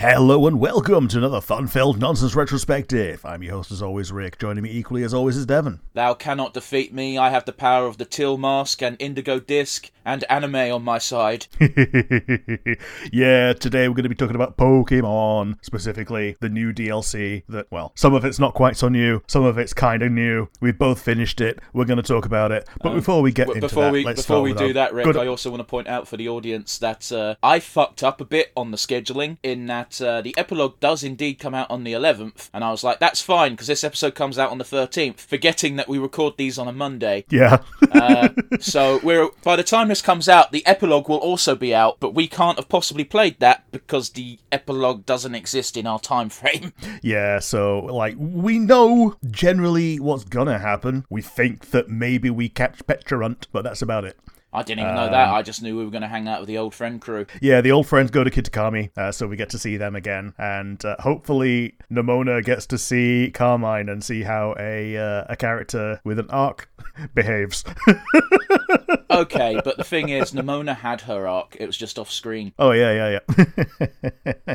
Hello and welcome to another fun-filled nonsense retrospective. I'm your host as always, Rick. Joining me equally as always is Devon. Thou cannot defeat me. I have the power of the Teal Mask and Indigo Disk and anime on my side. yeah, today we're going to be talking about Pokemon, specifically the new DLC that, well, some of it's not quite so new, some of it's kind of new. We've both finished it. We're going to talk about it. But before we get into before that, we let's before we do that, Rick, good- I also want to point out for the audience that uh, I fucked up a bit on the scheduling. In that uh, the epilogue does indeed come out on the 11th, and I was like, "That's fine," because this episode comes out on the 13th, forgetting that we record these on a Monday. Yeah. Uh, so we're by the time this comes out, the epilogue will also be out, but we can't have possibly played that because the epilogue doesn't exist in our time frame. Yeah, so like we know generally what's gonna happen. We think that maybe we catch Pecharunt, but that's about it. I didn't even know that. I just knew we were going to hang out with the old friend crew. Yeah, the old friends go to Kitakami, uh, so we get to see them again, and uh, hopefully Nemona gets to see Carmine and see how a uh, a character with an arc behaves. Okay, but the thing is, Nemona had her arc. It was just off screen. oh yeah, yeah, yeah.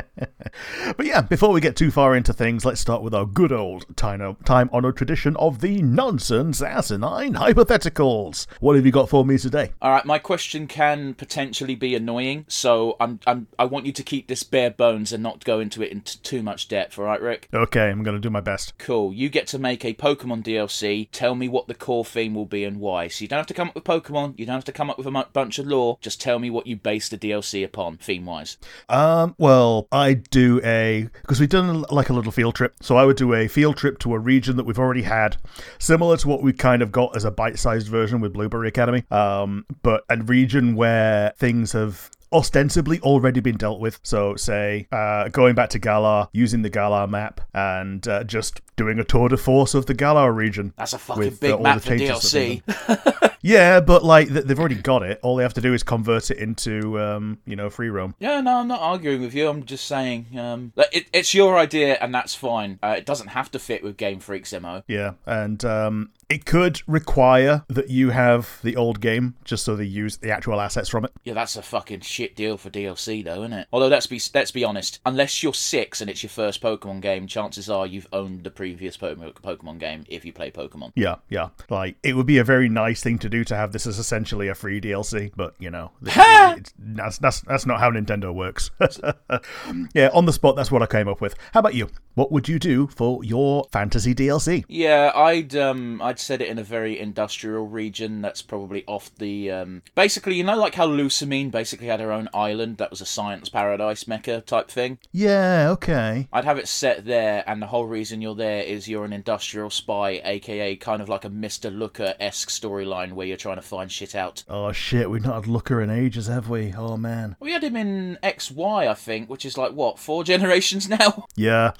but yeah, before we get too far into things, let's start with our good old time honored tradition of the nonsense asinine hypotheticals. What have you got for me today? All right, my question can potentially be annoying, so I'm, I'm I want you to keep this bare bones and not go into it into too much depth. All right, Rick. Okay, I'm gonna do my best. Cool. You get to make a Pokemon DLC. Tell me what the core theme will be and why. So you don't have to come up with Pokemon. You don't have to come up with a bunch of lore. Just tell me what you base the DLC upon, theme wise. Um, well, I do a because we've done like a little field trip. So I would do a field trip to a region that we've already had, similar to what we kind of got as a bite-sized version with Blueberry Academy. Um, but a region where things have ostensibly already been dealt with. So, say, uh, going back to Galar, using the Galar map, and uh, just doing a tour de force of the Galar region. That's a fucking with, uh, big all map for DLC. Yeah, but like th- they've already got it. All they have to do is convert it into, um, you know, free roam. Yeah, no, I'm not arguing with you. I'm just saying, um, it, it's your idea, and that's fine. Uh, it doesn't have to fit with Game Freak's MO. Yeah, and um, it could require that you have the old game just so they use the actual assets from it. Yeah, that's a fucking shit deal for DLC, though, isn't it? Although let's be let's be honest, unless you're six and it's your first Pokemon game, chances are you've owned the previous Pokemon game if you play Pokemon. Yeah, yeah. Like it would be a very nice thing to do to have this as essentially a free DLC, but you know, it's, that's that's that's not how Nintendo works. yeah, on the spot, that's what I came up with. How about you? What would you do for your fantasy DLC? Yeah, I'd um I'd set it in a very industrial region that's probably off the um basically you know like how Lusamine basically had her own island that was a science paradise mecca type thing. Yeah, okay. I'd have it set there, and the whole reason you're there is you're an industrial spy, aka kind of like a Mr. Looker esque storyline where you're trying to find shit out. Oh shit, we've not had Looker in ages, have we? Oh man. We had him in XY, I think, which is like what four generations now. Yeah.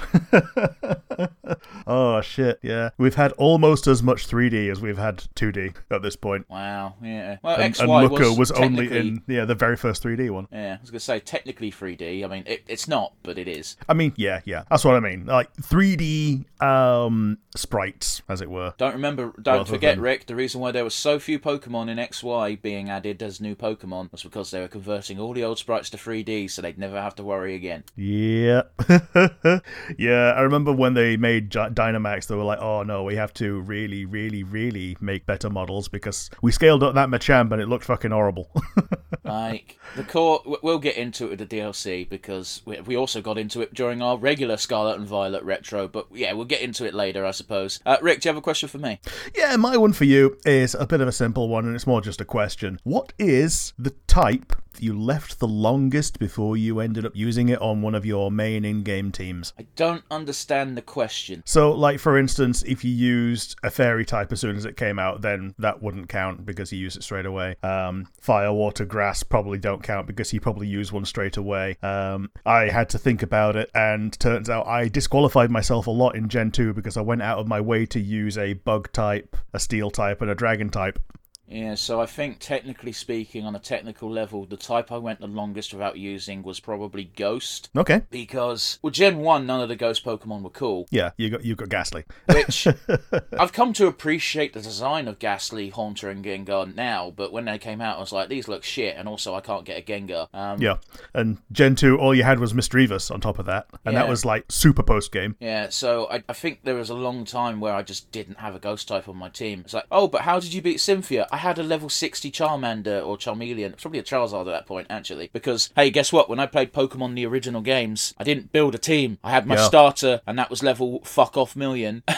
oh shit, yeah. We've had almost as much 3D as we've had 2D at this point. Wow, yeah. Well, And, XY and Looker was, was, only in yeah the very first 3D one. Yeah, I was gonna say technically 3D. I mean, it, it's not, but it is. I mean, yeah, yeah. That's what I mean. Like 3D um sprites, as it were. Don't remember. Don't forget, than- Rick. The reason why there were so few Pokemon in XY being added as new Pokemon was because they were converting all the old sprites to 3D, so they'd never have to worry again. Yeah. yeah, I remember when they made Dynamax, they were like, oh no, we have to really, really, really make better models because we scaled up that Machamp and it looked fucking horrible. Like the core, we'll get into it with the DLC because we, we also got into it during our regular Scarlet and Violet retro. But yeah, we'll get into it later, I suppose. Uh, Rick, do you have a question for me? yeah, my one for you is a bit of a simple one and it's more just a question. What is the type you left the longest before you ended up using it on one of your main in-game teams? I don't understand the question. So, like for instance, if you used a fairy type as soon as it came out, then that wouldn't count because you used it straight away. Um, fire, water, grass probably don't count because you probably use one straight away. Um, I had to think about it, and turns out I disqualified myself a lot in Gen 2 because I went out of my way to use a bug type, a steel type, and a dragon type. Yeah, so I think technically speaking, on a technical level, the type I went the longest without using was probably Ghost. Okay. Because, well, Gen 1, none of the Ghost Pokemon were cool. Yeah, you got you got Gastly. Which I've come to appreciate the design of Gastly, Haunter, and Gengar now, but when they came out, I was like, these look shit, and also I can't get a Gengar. Um, yeah, and Gen two, all you had was Misdreavus on top of that, and that was like super post game. Yeah, so I, I think there was a long time where I just didn't have a ghost type on my team. It's like, oh, but how did you beat Cynthia? I had a level 60 Charmander or Charmeleon. Probably a Charizard at that point, actually. Because, hey, guess what? When I played Pokemon the original games, I didn't build a team. I had my Yeah. starter, and that was level fuck off million.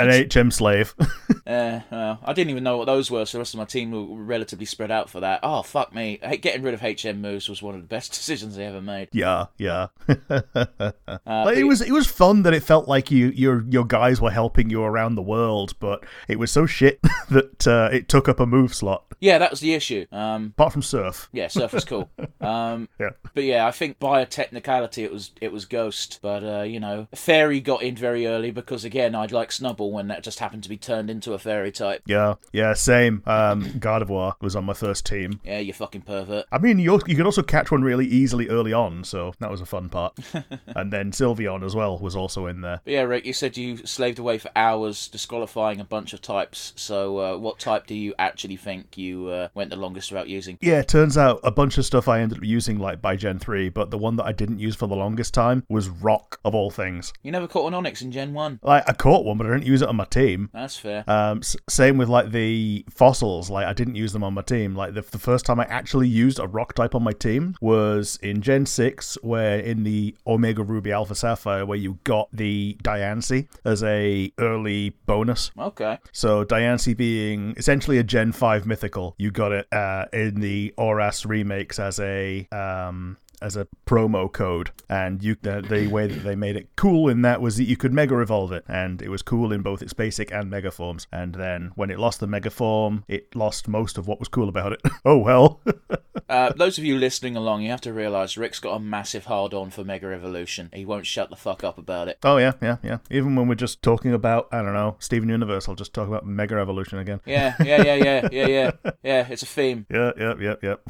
An HM slave. Uh, well, I didn't even know what those were, so the rest of my team were relatively spread out for that. Oh, fuck me. Getting rid of HM moves was one of the best decisions I ever made. yeah, yeah. Uh, Like, but- it was it was fun that it felt like you your your guys were helping you around the world, but it was so shit that uh, it took up a move slot. yeah, that was the issue. Um, Apart from Surf. Yeah, Surf was cool. Um, Yeah. but yeah, I think by a technicality, it was it was Ghost. But uh, you know, Fairy got in very early because again, I'd like Snubbull when that just happened to be turned into a Fairy type. Yeah, yeah, same. Um, Gardevoir was on my first team. Yeah, you fucking pervert. I mean, you you could also catch one really easily early on, so that was a fun part. and then Sylveon as well was also in there. But yeah, Rick, you said you slaved away for hours disqualifying a bunch of types. So uh, what type do you actually think you uh, went the longest without using? Yeah, it turns out a bunch of stuff I ended up using like by Gen 3, but the one that I didn't use for the longest time was Rock, of all things. You never caught an Onix in Gen One. Like, I caught one, but I didn't use it on my team. That's fair. Um, s- same with like the fossils. Like I didn't use them on my team. Like the, the first time I actually used a rock type on my team was in Gen six, where in the Omega Ruby Alpha Sapphire, where you got the Diancie as a early bonus. Okay. So Diancie being essentially a Gen five mythical, you got it uh, in the Oras remakes as a um, as a promo code, and you the, the way that they made it cool in that was that you could Mega Evolve it, and it was cool in both its basic and Mega forms. And then when it lost the Mega form, it lost most of what was cool about it. oh well. Uh, those of you listening along, you have to realise Rick's got a massive hard on for Mega Evolution. He won't shut the fuck up about it. oh yeah, yeah, yeah. Even when we're just talking about I don't know Steven Universe, I'll just talk about Mega Evolution again. Yeah, yeah, yeah, yeah, yeah, yeah. Yeah, it's a theme. Yeah, yep, yep, yep.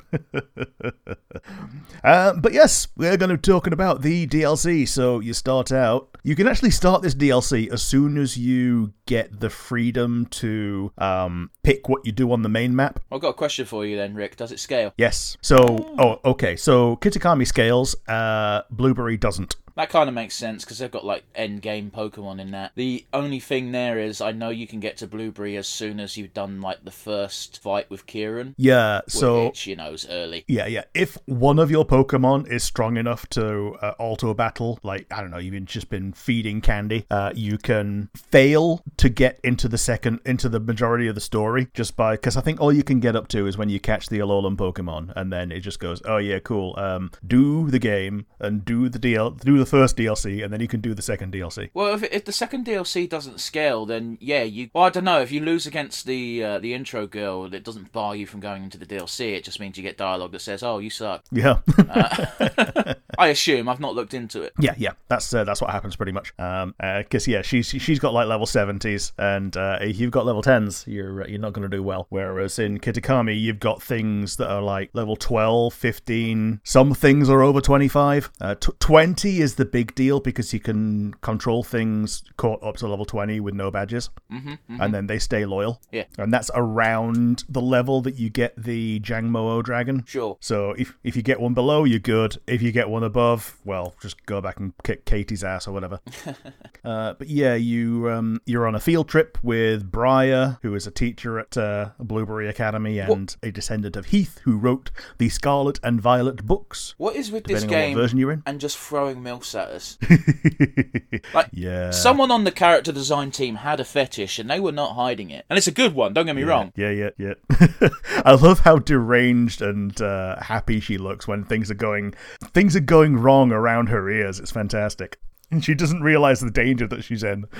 uh, but yes, we're going to be talking about the DLC. So you start out. You can actually start this DLC as soon as you get the freedom to um, pick what you do on the main map. I've got a question for you then, Rick. Does it scale? Yes. So, oh, okay. So Kitakami scales. Uh, Blueberry doesn't. That kind of makes sense because they've got like end game Pokemon in that. The only thing there is, I know you can get to Blueberry as soon as you've done like the first fight with Kieran, Yeah. So which you know is early. Yeah, yeah. If one of your Pokemon is strong enough to uh, auto battle, like I don't know, you've just been feeding candy, uh, you can fail to get into the second, into the majority of the story just by because I think all you can get up to is when you catch the Alolan Pokemon, and then it just goes, oh yeah, cool. Um, do the game and do the deal, do the first DLC, and then you can do the second DLC. Well, if, if the second DLC doesn't scale, then yeah, you. Well, I don't know. If you lose against the uh, the intro girl, it doesn't bar you from going into the DLC. It just means you get dialogue that says, "Oh, you suck." Yeah. I assume I've not looked into it. Yeah, yeah, that's uh, that's what happens pretty much. Um, because yeah, she's she's got like level seventies, and uh, if you've got level tens, you're uh, you're not going to do well. Whereas in Kitakami, you've got things that are like level 12, 15. Some things are over twenty five. Uh, t- twenty is the big deal because you can control things caught up to level twenty with no badges, mm-hmm, and then they stay loyal. Yeah. and that's around the level that you get the Jangmo-O dragon. Sure. So if if you get one below, you're good. If you get one above, well, just go back and kick Katie's ass or whatever. uh, but yeah, you um, you're on a field trip with Briar, who is a teacher at uh, Blueberry Academy and a descendant of Heath, who wrote the Scarlet and Violet books. What is with this what game version you're in. and just throwing milfs at us? Like, yeah. Someone on the character design team had a fetish and they were not hiding it. And it's a good one, don't get me wrong. Yeah, yeah, yeah. I love how deranged and uh, happy she looks when things are going things are going wrong around her ears. It's fantastic. And she doesn't realize the danger that she's in.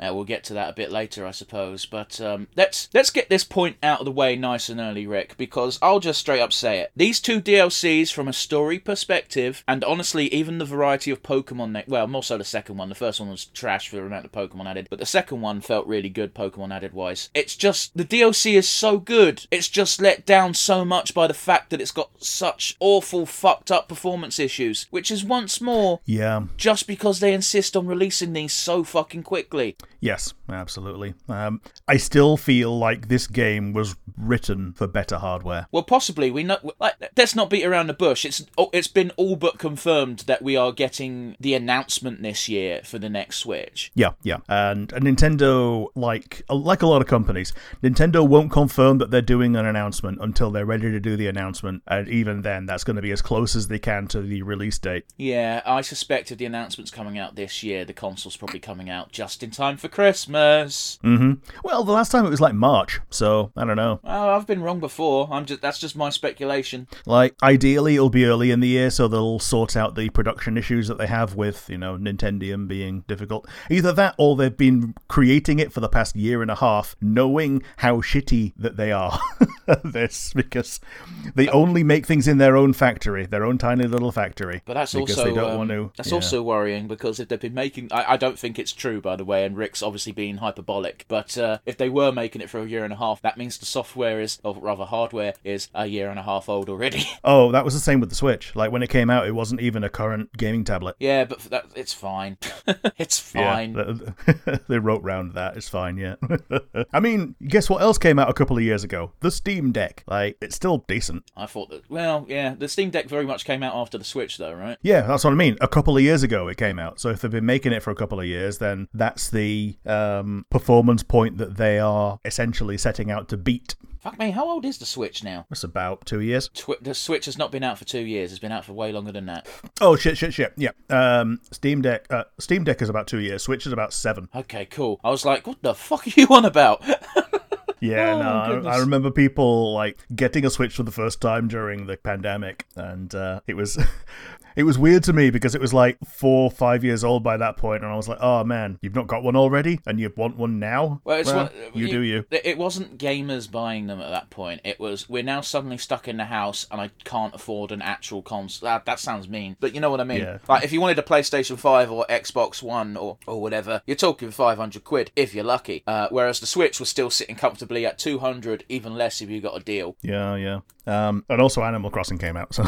Uh, we'll get to that a bit later, I suppose. But um, let's let's get this point out of the way nice and early, Rick, because I'll just straight up say it. These two DLCs, from a story perspective, and honestly, even the variety of Pokemon. Well, more so the second one. The first one was trash for the amount of Pokemon added, but the second one felt really good Pokemon added wise. It's just the DLC is so good. It's just let down so much by the fact that it's got such awful, fucked up performance issues, which is once more Yeah. Just because they insist on releasing these so fucking quickly. Yes, absolutely. Um, I still feel like this game was written for better hardware. Well, possibly we know. Like, let's not beat around the bush. It's oh, it's been all but confirmed that we are getting the announcement this year for the next Switch. Yeah, yeah. And, and Nintendo, like like a lot of companies, Nintendo won't confirm that they're doing an announcement until they're ready to do the announcement, and even then, that's going to be as close as they can to the release date. Yeah, I suspect if the announcement's coming out this year, the console's probably coming out just in time for Christmas. hmm Well, the last time it was like March, so I don't know. Oh, I've been wrong before. I'm just that's just my speculation. Like, ideally, it'll be early in the year, so they'll sort out the production issues that they have with, you know, Nintendium being difficult. Either that, or they've been creating it for the past year and a half, knowing how shitty that they are. this because they only make things in their own factory, their own tiny little factory. But that's because also they don't um, want to. that's yeah. also worrying because if they've been making, I, I don't think it's true by the way, and Rick's obviously being hyperbolic. But uh, if they were making it for a year and a half, that means the software is, or rather hardware is a year and a half old already. Oh, that was the same with the Switch. Like when it came out, it wasn't even a current gaming tablet. yeah, but that it's fine. it's fine. Yeah, they wrote round that. It's fine, yeah. I mean, guess what else came out a couple of years ago? The Steam Deck. Like, it's still decent. I thought that. Well, yeah, the Steam Deck very much came out after the Switch, though, right? Yeah, that's what I mean. A couple of years ago it came out. So if they've been making it for a couple of years, then that's the um, performance point that they are essentially setting out to beat. Fuck me, how old is the Switch now? It's about two years. Twi- the Switch has not been out for two years. It's been out for way longer than that. Oh shit, shit, shit. Yeah. Um, Steam Deck. Uh, Steam Deck is about two years. Switch is about seven. Okay, cool. I was like, what the fuck are you on about? Yeah, Oh, no, I. I remember people like getting a Switch for the first time during the pandemic, and uh, it was it was weird to me because it was like four, five years old by that point, and I was like, oh man, you've not got one already, and you want one now? Well, it's one, you, do you. It wasn't gamers buying them at that point. It was we're now suddenly stuck in the house, and I can't afford an actual console. That, that sounds mean, but you know what I mean. Yeah. Like if you wanted a PlayStation Five or Xbox One or or whatever, you're talking five hundred quid if you're lucky. Uh, whereas the Switch was still sitting comfortably at two hundred, even less if you got a deal. Yeah, yeah. Um, and also Animal Crossing came out, so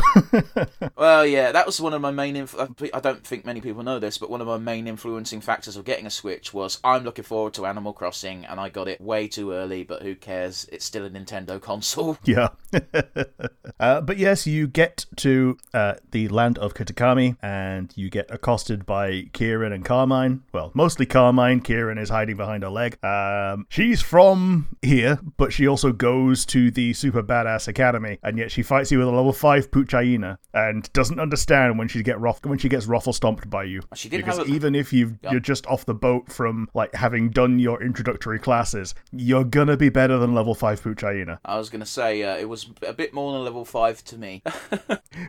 Well, yeah, that was one of my main. Inf- I don't think many people know this, but one of my main influencing factors of getting a Switch was I'm looking forward to Animal Crossing, and I got it way too early. But who cares? It's still a Nintendo console. yeah. uh, but yes, you get to uh, the land of Kitakami, and you get accosted by Kieran and Carmine. Well, mostly Carmine. Kieran is hiding behind her leg. Um, she's from here, but she also goes to the Super Badass Academy, and yet she fights you with a level five Poochyena, and doesn't understand when she get rough when she gets ruffle stomped by you. She didn't because a- even if you've, Yep. you're just off the boat from like having done your introductory classes, you're gonna be better than level five Poochyena. I was gonna say uh, it was a bit more than level five to me.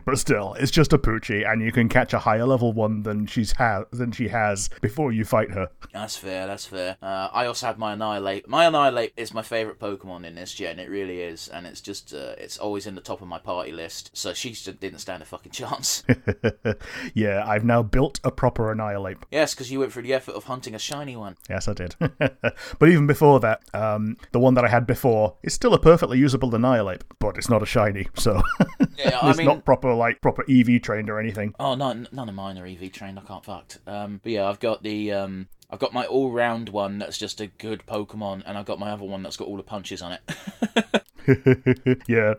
But still, it's just a Poochie, and you can catch a higher level one than she's ha- than she has before you fight her. that's fair. That's fair. Uh, I also had my Annihilape. My Annihilape is my favorite Pokemon in this gen. It really is, and it's just uh, it's always in the top of my party list. So she just didn't stand a fucking chance. yeah, I've now built a proper Annihilape. yes, because you went through the effort of hunting a shiny one. Yes, I did. but even before that, um, the one that I had before is still a perfectly usable Annihilape, but it's not a shiny, so Yeah, it's mean, not proper like proper EV trained or anything. Oh no, n- none of mine are EV trained. I can't fucked. Um, but yeah, I've got the um, I've got my all round one that's just a good Pokemon, and I've got my other one that's got all the punches on it. yeah.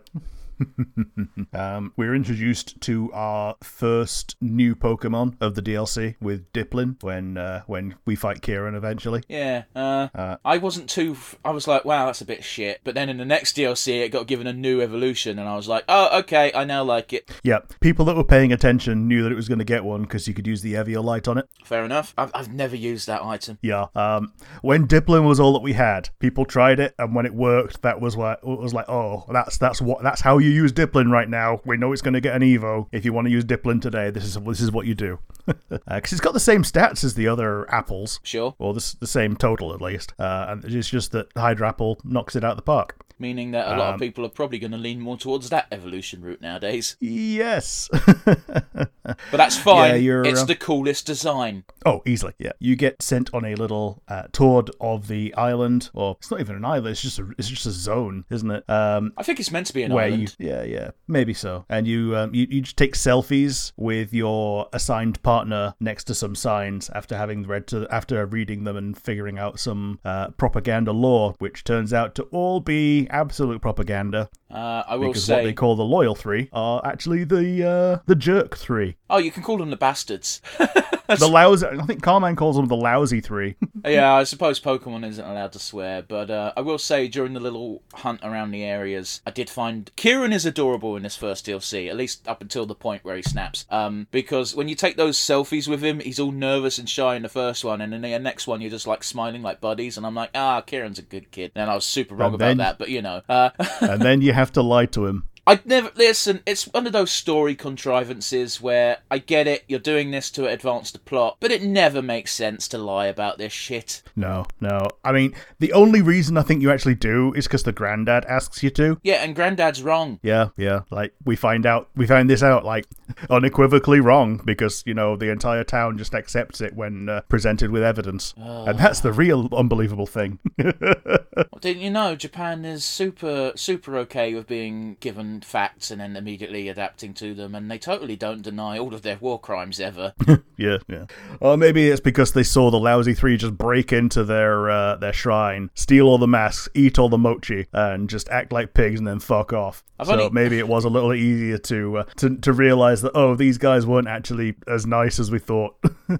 um, we're introduced to our first new Pokemon of the DLC with Dipplin when uh, when we fight Kieran eventually. yeah, uh, I wasn't too. F- I was like, wow, that's a bit shit. But then in the next DLC, it got given a new evolution, and I was like, oh, okay, I now like it. Yeah, people that were paying attention knew that it was going to get one because you could use the Eviolite on it. Fair enough. I've, I've never used that item. Yeah. Um, when Dipplin was all that we had, people tried it, and when it worked, that was what it was like. Oh, that's that's what that's how you use Dipplin right now. We know it's going to get an Evo. If you want to use Dipplin today, this is this is what you do. Because it's got the same stats as the other apples. Sure. Or the, the same total, at least. Uh, and it's just that Hydrapple knocks it out of the park. Meaning that a lot Um, of people are probably going to lean more towards that evolution route nowadays. Yes. But that's fine. Yeah, it's uh, the coolest design. oh, easily. Yeah. You get sent on a little uh, tour of the island. Or it's not even an island. It's just a it's just a zone, isn't it? Um, I think it's meant to be an where island. you yeah yeah. Maybe so. And you um, you, you just take selfies with your assigned partner next to some signs after having read to after reading them and figuring out some uh, propaganda lore which turns out to all be absolute propaganda. Uh, I will say. because what they call the loyal three are actually the uh, the jerk three Oh, you can call them the bastards. the lousy I think Carmine calls them the lousy three yeah, I suppose Pokemon isn't allowed to swear, but uh, I will say during the little hunt around the areas, I did find Kieran is adorable in this first DLC, at least up until the point where he snaps. Um, because when you take those selfies with him, he's all nervous and shy in the first one, and in the next one, you're just like smiling like buddies, and I'm like, ah, Kieran's a good kid. And I was super wrong And about then- that, but you know. Uh, and then you have to lie to him I'd never listen. It's one of those story contrivances where I get it. You're doing this to advance the plot, but it never makes sense to lie about this shit. no no I mean the only reason I think you actually do is because the granddad asks you to Yeah, and Granddad's wrong. Yeah, yeah. Like we find out, we found this out like unequivocally wrong because you know the entire town just accepts it when uh, presented with evidence, and that's the real unbelievable thing. Well, didn't you know Japan is super super okay with being given facts and then immediately adapting to them, and they totally don't deny all of their war crimes ever. yeah, yeah. Or maybe it's because they saw the lousy three just break into their uh, their shrine, steal all the masks, eat all the mochi, and just act like pigs and then fuck off. I've so only- maybe it was a little easier to uh, to to realize that oh these guys weren't actually as nice as we thought.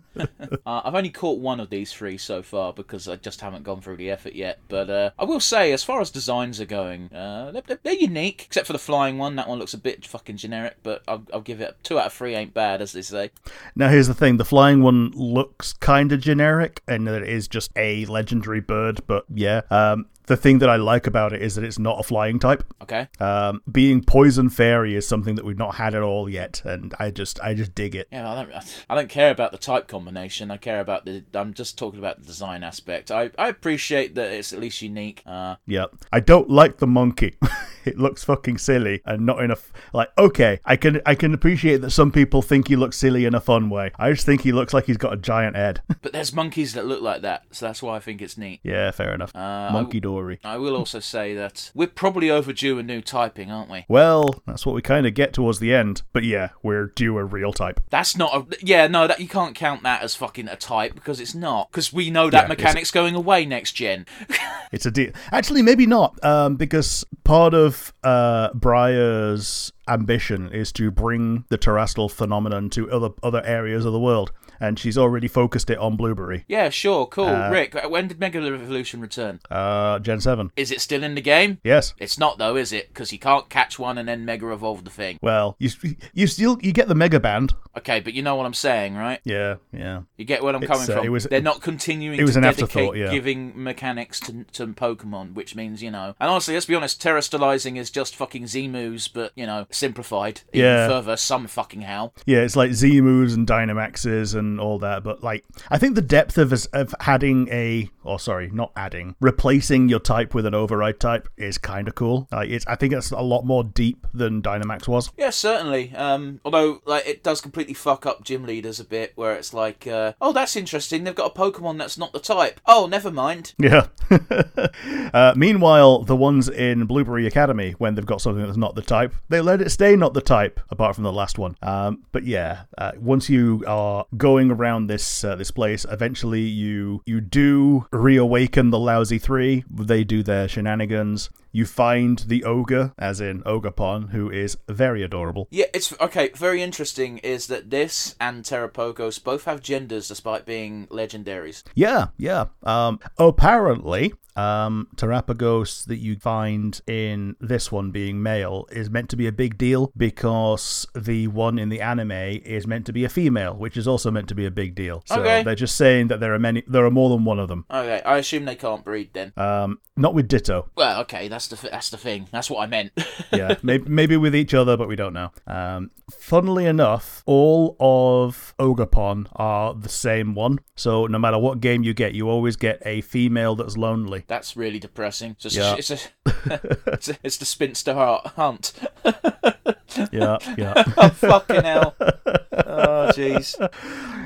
Uh, I've only caught one of these three so far because I just haven't gone through the effort yet. But uh, I will say, as far as designs are going, uh, they're, they're, unique, except for the flying one. That one looks a bit fucking generic, but I'll, I'll give it two out of three. Ain't bad, as they say. Now, here's the thing: the flying one looks kind of generic, and it is just a legendary bird. But yeah, um, the thing that I like about it is that it's not a flying type. Okay. Um, being poison fairy is something that we've not had at all yet, and I just, I just dig it. Yeah, I don't. I don't care about the type combination. I care about the. I'm just talking about the design aspect. I, I appreciate that it's at least unique. Uh, Yeah, I don't like the monkey. it looks fucking silly and not enough. Like, okay, I can, I can appreciate that some people think he looks silly in a fun way. I just think he looks like he's got a giant head. but there's monkeys that look like that, so that's why I think it's neat. yeah, fair enough. Uh, monkey Dory. I will also say that we're probably overdue a new typing, aren't we? Well, that's what we kind of get towards the end. But yeah, we're due a real type. That's not a. Yeah, no, that you can't count that as fucking a type because it's not. Because we know that Yeah, mechanic's going away next gen. It's a deal. Actually, maybe not, um, because part of uh, Briar's ambition is to bring the terrestrial phenomenon to other other areas of the world, and she's already focused it on Blueberry. yeah, sure, cool. Rick, when did Mega Evolution return? Uh, Gen Seven. Is it still in the game? Yes. It's not though, is it? Because you can't catch one and then Mega Evolve the thing. Well, you you still you get the Mega Band. Okay, but you know what I'm saying, right? Yeah, yeah. You get where I'm It's, coming uh, from. it was- They're not continuing it was to an dedicate yeah. giving mechanics to, to Pokemon, which means, you know. And honestly, let's be honest, terrestrializing is just fucking Z-moves, but, you know, simplified even Yeah. further, some fucking how. Yeah, it's like Z-Moves and Dynamaxes and all that, but like I think the depth of of adding a, or sorry, not adding, replacing your type with an override type is kind of cool. Like it's, I think it's a lot more deep than Dynamax was. Yeah, certainly. Um, although, like, it does completely fuck up gym leaders a bit, where it's like, uh, oh, that's interesting. They've got a Pokemon that's not the type. Oh, never mind. Yeah. uh, meanwhile, the ones in Blueberry Academy, when they've got something that's not the type, they let it stay not the type, apart from the last one. Um, but yeah, uh, once you are going around this uh, this place, eventually you you do reawaken the lousy three. They do their shenanigans. You find the ogre, as in Ogerpon, who is very adorable. Yeah, it's okay. Very interesting is that this and Terapagos both have genders despite being legendaries. Yeah, yeah. Um, apparently, um, Terapagos that you find in this one being male is meant to be a big deal because the one in the anime is meant to be a female, which is also meant to be a big deal. So Okay. they're just saying that there are many, there are more than one of them. Okay, I assume they can't breed then. Um, not with Ditto. Well, okay, that's That's the that's the thing. That's what I meant. yeah, maybe, maybe with each other, but we don't know. Um, funnily enough, all of Ogerpon are the same one. So no matter what game you get, you always get a female that's lonely. That's really depressing. So it's, Yeah. a, it's, a, it's, a, it's the spinster heart hunt. Yeah, yeah. oh, fucking hell. Oh, jeez.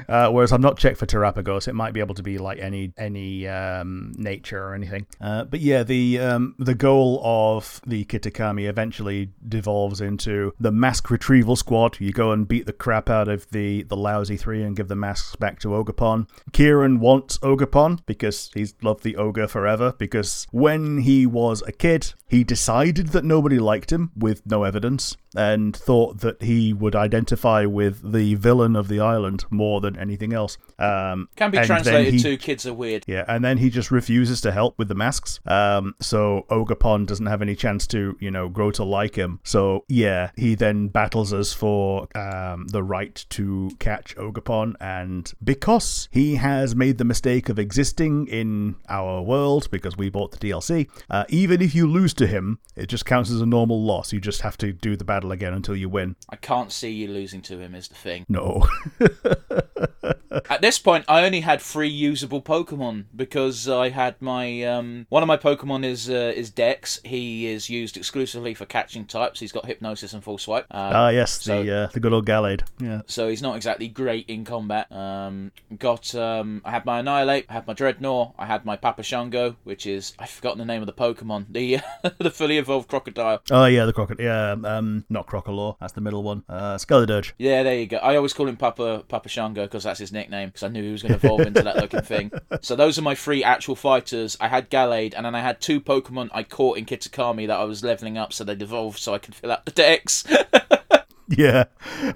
Uh, whereas I'm not checked for Terapagos. It might be able to be like any any um, nature or anything. Uh, but yeah, the um, the goal of the Kitakami eventually devolves into the mask retrieval squad. You go and beat the crap out of the the lousy three and give the masks back to Ogerpon. Kieran wants Ogerpon because he's loved the ogre forever. Because when he was a kid, he decided that nobody liked him with no evidence and thought that he would identify with the villain of the island more than anything else. Um, Can be translated he- to kids are weird. yeah, and then he just refuses to help with the masks. Um, so Ogerpon doesn't have any chance to, you know, grow to like him. So yeah, he then battles us for um, the right to catch Ogerpon, and because he has made the mistake of existing in our world because we bought the DLC, uh, even if you lose to him, it just counts as a normal loss. You just have to do the battle again until you win. I can't see you losing to him, is the thing. No. At this point, I only had three usable Pokemon because I had my um, one of my Pokemon is uh, is Dex. He is used exclusively for catching types. He's got Hypnosis and False Swipe. Uh, Ah, yes, So- the uh, the good old Gallade. Yeah. so he's not exactly great in combat. Um, got um, I had my Annihilape, I had my Dreadnought, I had my Papashango, which is I've forgotten the name of the Pokemon, the the fully evolved crocodile. Oh yeah, the crocodile. Yeah, um, not Crocalor. That's the middle one. Uh, Skeledirge. Yeah, there you go. I always call him Papa Papa Shango because that's his nickname because I knew he was going to evolve into that looking thing. So those are my three actual fighters. I had Gallade, and then I had two Pokemon I caught in Kitakami that I was leveling up so they evolved so I could fill out the Dex. Yeah,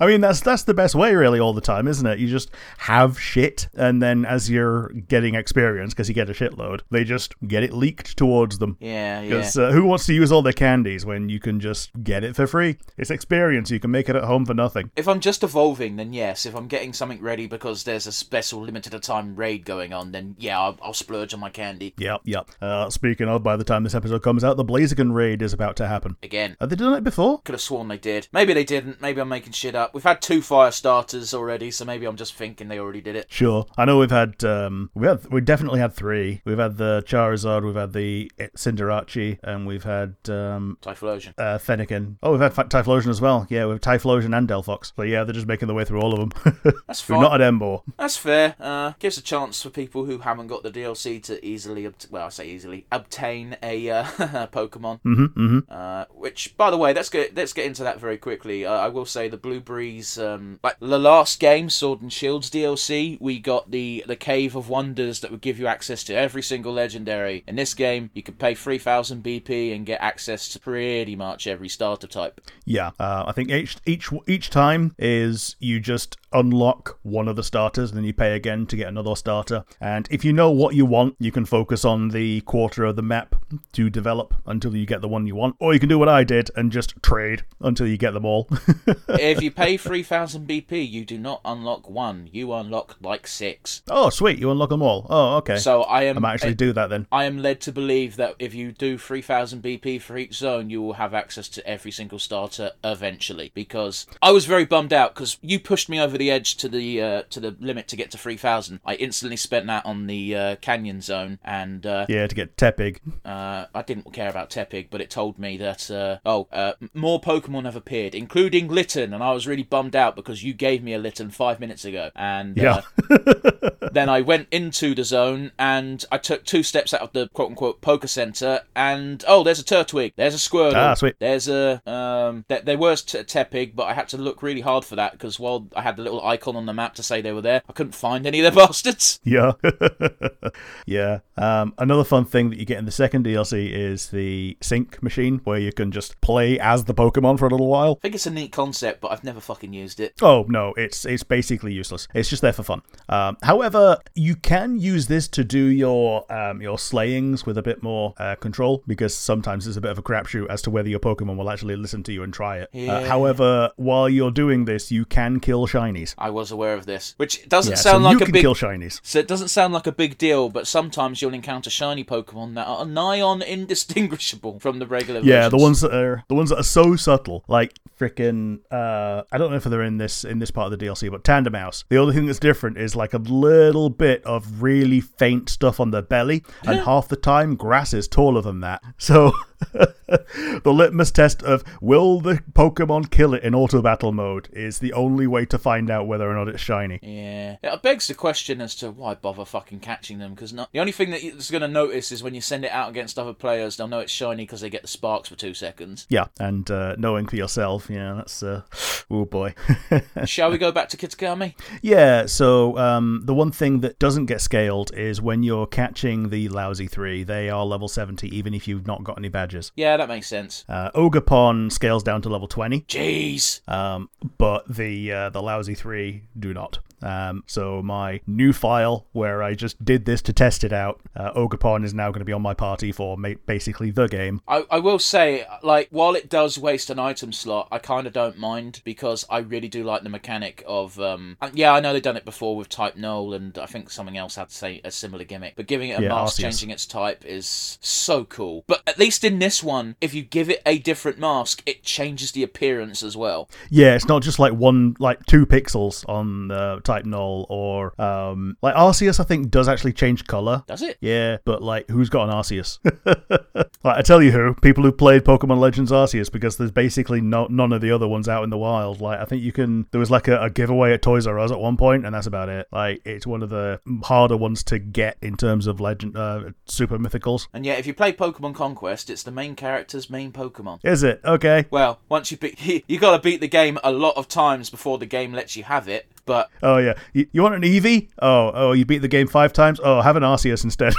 I mean that's that's the best way, really, all the time, isn't it? You just have shit, and then as you're getting experience, because you get a shitload, they just get it leaked towards them. yeah, yeah. Because uh, who wants to use all their candies when you can just get it for free? It's experience. You can make it at home for nothing. If I'm just evolving, then yes. If I'm getting something ready because there's a special limited time raid going on, then yeah, I'll, I'll splurge on my candy Yep, yep. Uh, speaking of, by the time this episode comes out, the Blaziken raid is about to happen. again. Have they done it before? Could have sworn they did. Maybe they didn't. Maybe I'm making shit up. We've had two fire starters already, so maybe I'm just thinking they already did it. Sure. I know we've had um we had we definitely had three. We've had the Charizard, we've had the Cinderace, and we've had um Typhlosion. uh, Fennekin. Oh, we've had Typhlosion as well. Yeah, we've Typhlosion and Delphox. So yeah, they're just making their way through all of them. That's fine. we've not had Emboar. That's fair. Uh, gives a chance for people who haven't got the DLC to easily, obt- well, I say easily, obtain a uh, Pokemon. hmm hmm Uh, which, by the way, let's get let's get into that very quickly. Uh, I will say the Blueberries, um, like the last game, Sword and Shields DLC, we got the the Cave of Wonders that would give you access to every single legendary. In this game, you could pay three thousand BP and get access to pretty much every starter type. Yeah, uh, I think each each each time is you just unlock one of the starters, and then you pay again to get another starter. And if you know what you want, you can focus on the quarter of the map to develop until you get the one you want, or you can do what I did and just trade until you get them all. if you pay three thousand BP, you do not unlock one. You unlock like six. oh, sweet, you unlock them all. Oh, okay. So I am I might actually do that then. I am led to believe that if you do 3000 BP for each zone, you will have access to every single starter eventually. Because I was very bummed out because you pushed me over the edge to the uh, to the limit to get to 3000. I instantly spent that on the uh, canyon zone, and uh, Yeah, to get Tepig. uh, I didn't care about Tepig, but it told me that uh, oh, uh, more Pokemon have appeared, including Litten, and I was really bummed out because you gave me a Litten five minutes ago, and uh, then I went into the zone and I took two steps out of the quote unquote poker center and oh, there's a Turtwig, there's a Squirtle, Ah, sweet. there's a um, th- there was t- Tepig, but I had to look really hard for that because while I had the little icon on the map to say they were there, I couldn't find any of the bastards. Yeah. yeah. Um, another fun thing that you get in the second DLC is the sync machine where you can just play as the Pokemon for a little while. I think it's a neat concept, but I've never fucking used it. Oh no, it's it's basically useless. It's just there for fun. Um, however, you can use this to do your um, your slayings with a bit more uh, control because sometimes it's a bit of a crapshoot as to whether your Pokemon will actually listen to you and try it. Yeah. Uh, however, while you're doing this, you can kill shinies. I was aware of this, which doesn't Yeah, sound so like you a can big. kill shinies. So it doesn't sound like a big deal, but sometimes you'll encounter shiny Pokemon that are nigh on indistinguishable from the regular. Yeah, the ones that are the ones that are so subtle, like freaking. Uh, I don't know if they're in this in this part of the DLC, but Tandemaus. The only thing that's different is like a little bit of really faint stuff on their belly, and half the time grass is taller than that. So the litmus test of will the Pokemon kill it in auto battle mode is the only way to find out whether or not it's shiny. Yeah, it begs the question as to why bother fucking catching them because the only thing that it's going to notice is when you send it out against other players, they'll know it's shiny because they get the sparks for two seconds. Yeah, and uh, knowing for yourself, yeah, that's uh, oh boy. Shall we go back to Kitakami? Yeah, so um, the one thing that doesn't get scaled is when you're catching the lousy three, they are level 70 even if you've not got any badges. Yeah, that makes sense. Uh, Ogerpon scales down to level 20, Jeez. um, but the uh, the lousy three do not. Um, so my new file where I just did this to test it out, uh, Ogerpon is now going to be on my party for ma- basically the game. I, I will say, like, while it does waste an item slot, I kind of don't mind because I really do like the mechanic of. Um, yeah, I know they've done it before with Type Null, and I think something else had to say a similar gimmick. But giving it a Yeah, mask, Arceus. changing its type, is so cool. But at least in this one, if you give it a different mask, it changes the appearance as well. Yeah, it's not just like one, like two pixels on uh, Type Null or um, like Arceus. I think does actually change color. Does it? Yeah, but like, who's got an Arceus? like, I tell you who, people who played Pokemon Legends Arceus, because there's basically no, none of the other ones out in the wild. Like, I think you can. There was like a, a giveaway at Toys R Us at one point, and that's about it. Like, it's one of the harder ones to get in terms of legend, uh, super mythicals. And yet, if you play Pokemon Conquest, it's the main character's main Pokemon. Is it okay? Well, once you beat, you got to beat the game a lot of times before the game lets you have it. But Oh yeah, you, you want an Eevee? Oh, oh, you beat the game five times. Oh, have an Arceus instead.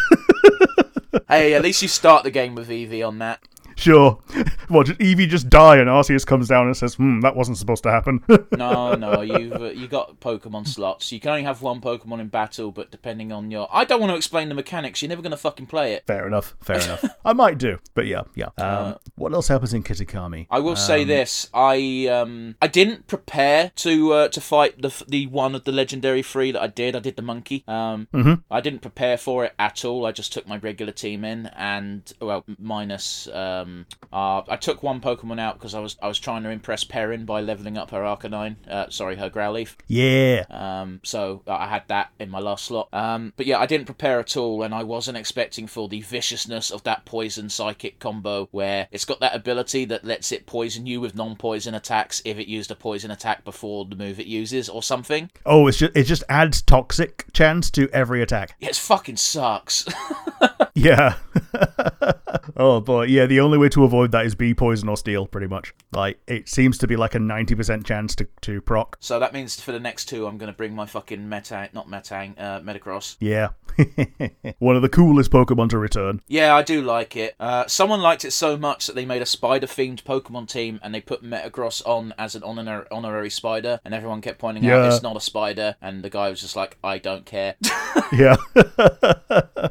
hey, at least you start the game with Eevee on that. Sure. Well, just Eevee just die, and Arceus comes down and says, "Hmm, that wasn't supposed to happen." No, no, you've uh, you got Pokemon slots. You can only have one Pokemon in battle, but depending on your, I don't want to explain the mechanics. You're never going to fucking play it. fair enough. Fair enough. I might do, but yeah, yeah. Um, what else happens in Kitakami? I will say this: I um I didn't prepare to uh, to fight the the one of the legendary three that I did. I did the monkey. Um, I didn't prepare for it at all. I just took my regular team in, and well, minus um uh I took one Pokemon out because I was I was trying to impress Perrin by leveling up her Arcanine. Uh, sorry, her Growlithe. Yeah. Um, so I had that in my last slot. Um, but yeah, I didn't prepare at all, and I wasn't expecting for the viciousness of that poison psychic combo, where it's got that ability that lets it poison you with non-poison attacks if it used a poison attack before the move it uses, or something. Oh, it's just it just adds toxic chance to every attack. Yeah, it fucking sucks. Yeah. oh boy, yeah. The only way to avoid that is be poison or steel, pretty much. Like it seems to be like a ninety percent chance to to proc. so that means for the next two, I'm gonna bring my fucking Metang, not Metang, uh, Metagross. Yeah. One of the coolest Pokemon to return. Yeah, I do like it. Uh, someone liked it so much that they made a spider-themed Pokemon team, and they put Metagross on as an honor- honorary spider, and everyone kept pointing out it's not a spider, and the guy was just like, "I don't care." Yeah.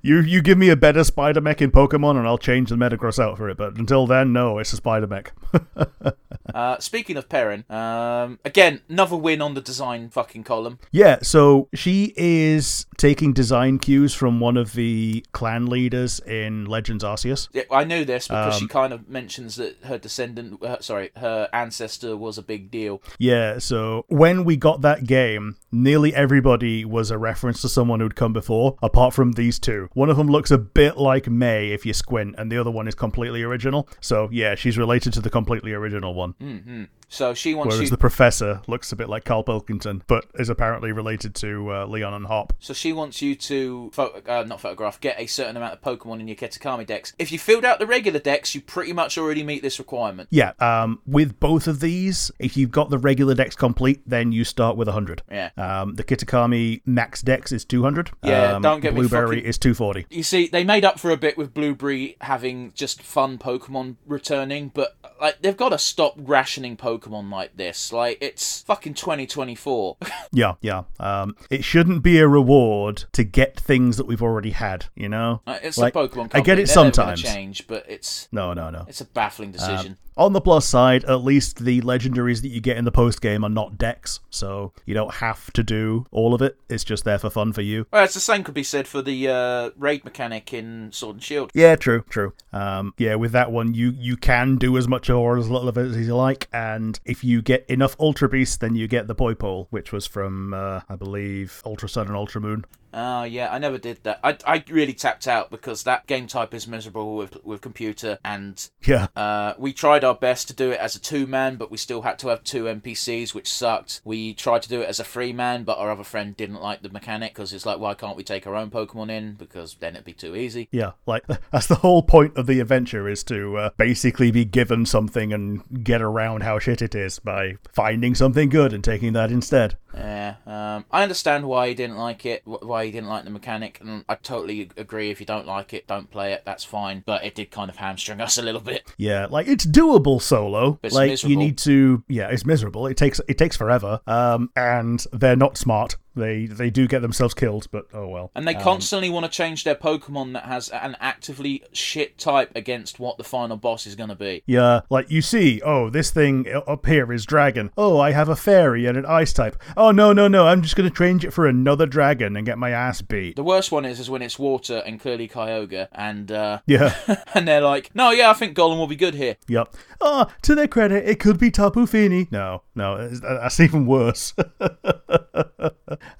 you you give me a better spider mech in Pokemon and I'll change the Metagross out for it. But until then, no, it's a spider mech. uh, speaking of Perrin, um, again, another win on the design fucking column. yeah, so she is taking design cues from one of the clan leaders in Legends Arceus. Yeah, I knew this because Um, she kind of mentions that her descendant, uh, sorry, her ancestor was a big deal. Yeah, so when we got that game, nearly everybody was a reference to someone who'd come before, apart from these two. One of them looks a bit like May if you squint, and the other one is completely original. So yeah, she's related to the completely original one. Mm-hmm. So she wants Whereas you. the professor looks a bit like Carl Pilkington, but is apparently related to uh, Leon and Hop. So she wants you to photo, uh, not photograph, get a certain amount of Pokemon in your Kitakami Dex. If you filled out the regular Dex, you pretty much already meet this requirement. Yeah, um, with both of these, if you've got the regular Dex complete, then you start with 100. Yeah. Um, the Kitakami max Dex is 200. Yeah, um, don't get me Blueberry fucking- is 240. You see, they made up for a bit with Blueberry having just fun Pokemon returning, but like they've got to stop rationing Pokemon like this. Like it's fucking 2024. Yeah, yeah. Um, it shouldn't be a reward to get things that we've already had. You know, Uh, it's Like, a Pokemon. Company. I get it They're sometimes. change, but it's no, no, no. it's a baffling decision. On the plus side, at least the legendaries that you get in the post game are not Dex, so you don't have to do all of it. It's just there for fun for you. well, it's the same could be said for the uh, raid mechanic in Sword and Shield. Yeah, true, true. Um, yeah, with that one, you you can do as much or as little of it as you like, and if you get enough Ultra Beasts, then you get the Poipole, which was from uh, I believe Ultra Sun and Ultra Moon. Oh yeah, I never did that. I, I really tapped out because that game type is miserable with with computer, and Yeah, uh, we tried our best to do it as a two man, but we still had to have two NPCs, which sucked. We tried to do it as a three man, but our other friend didn't like the mechanic because it's like, why can't we take our own Pokemon in? Because then it'd be too easy. yeah. Like that's the whole point of the adventure is to uh, basically be given something and get around how shit it is by finding something good and taking that instead. Yeah, um, I understand why he didn't like it, wh- why he didn't like the mechanic, and I totally agree. If you don't like it, don't play it. That's fine. But it did kind of hamstring us a little bit. Yeah, like it's doable solo. It's like you need to yeah, it's miserable. It takes it takes forever. Um and they're not smart. They they do get themselves killed, but oh well. And they constantly want to change their Pokemon that has an actively shit type against what the final boss is going to be. Yeah, like you see, oh, this thing up here is dragon. Oh, I have a fairy and an ice type. Oh no, no, no, I'm just gonna change it for another dragon and get my ass beat. The worst one is is when it's water and clearly Kyogre, and uh, Yeah, and they're like, no, yeah, I think Golem will be good here. yep. Oh, to their credit, it could be Tapu Fini. No, no, that's even worse.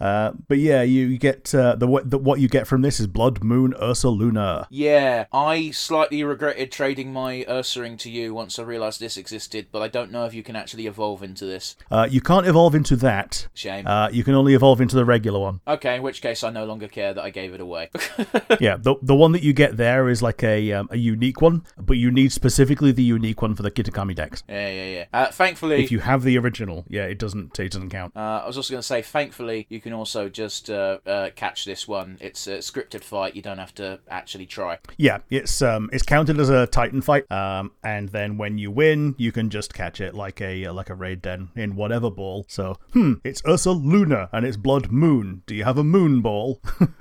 uh, but yeah, you get uh, the, what- the what you get from this is Blood Moon Ursaluna. Yeah, I slightly regretted trading my Ursaring to you once I realised this existed, but I don't know if you can actually evolve into this. Uh, you can't evolve into that. Shame. Uh, you can only evolve into the regular one. okay, in which case I no longer care that I gave it away. yeah, the the one that you get there is like a um, a unique one, but you need specifically the unique one for the Kitakami Dex. yeah, yeah, yeah. Uh, thankfully, If you have the original, yeah, it doesn't it doesn't count. Uh, I was also going to say, thankfully, you can also just uh, uh, catch this one. It's a scripted fight. You don't have to actually try. Yeah, it's um it's counted as a Titan fight. Um, and then when you win, you can just catch it like a like a raid den in whatever ball. So hmm, it's Ursaluna and it's Blood Moon. Do you have a Moon Ball?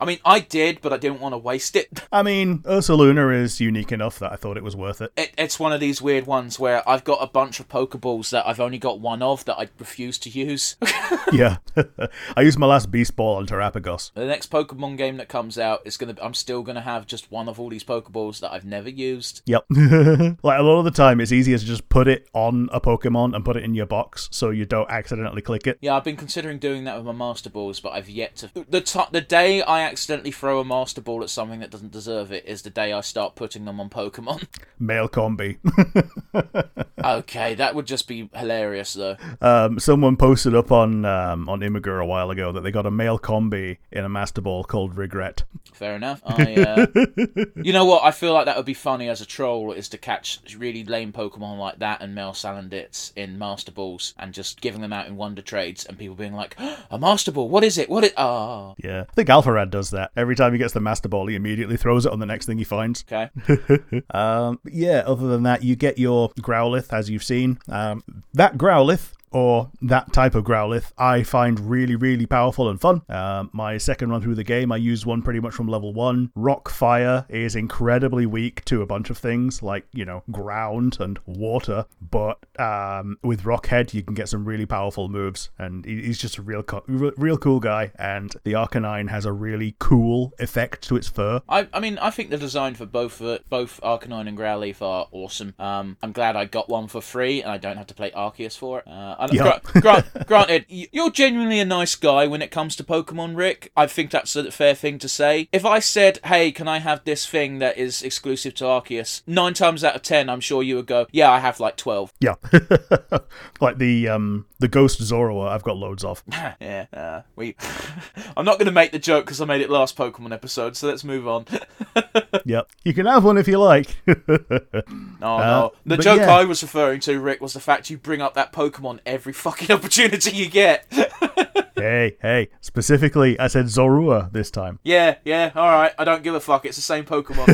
I mean, I did, but I didn't want to waste it. I mean, Ursaluna is unique enough that I thought it was worth it. it. It's one of these weird ones where I've got a bunch of Pokeballs that I've only got one of that I refuse to use. yeah, I used my last Beast Ball on Terapagos. the next Pokemon game that comes out is gonna. I'm still gonna have just one of all these Pokeballs that I've never used. Yep. like a lot of the time, it's easier to just put it on a Pokemon and put it in your box so you don't accidentally click it. Yeah, I've been considering doing that with my Master Balls, but I've yet to. The t- the day I accidentally throw a Master Ball at something that doesn't deserve it is the day I start putting them on Pokemon. Male Combee. okay, that would just be hilarious, though. um, someone posted up on um, on A while ago that they got a male Combee in a Master Ball called Regret. Fair enough. I, uh... you know what? I feel like that would be funny as a troll is to catch really lame Pokemon like that and male Salandits in Master Balls and just giving them out in Wonder Trades and people being like, a Master Ball, what is it? What it? Ah, Yeah, I think Alpharad does that. Every time he gets the Master Ball, he immediately throws it on the next thing he finds. okay. Um, yeah, other than that, you get your Growlithe, as you've seen. Um, that Growlithe, or that type of Growlithe, I find really, really powerful and fun. Um, my second run through the game, I used one pretty much from level one. Rock Fire is incredibly weak to a bunch of things like, you know, ground and water, but um, with Rock Head, you can get some really powerful moves, and he's just a real, co- real cool guy. And the Arcanine has a really cool effect to its fur. I, I mean, I think the design for both uh, both Arcanine and Growlithe are awesome. Um, I'm glad I got one for free and I don't have to play Arceus for it. Uh, Yeah. gra- gra- granted, you're genuinely a nice guy when it comes to Pokemon, Rick. I think that's a fair thing to say. If I said, "Hey, can I have this thing that is exclusive to Arceus?" Nine times out of ten, I'm sure you would go, "Yeah, I have like 12. Yeah, like the um the Ghost Zorua, I've got loads of. yeah, uh, we. I'm not going to make the joke because I made it last Pokemon episode, so let's move on. Yep, you can have one if you like. No, Uh, no. The joke yeah. I was referring to, Rick, was the fact you bring up that Pokemon every fucking opportunity you get. hey, hey, specifically, I said Zorua this time. yeah, yeah, alright. I don't give a fuck. It's the same Pokemon.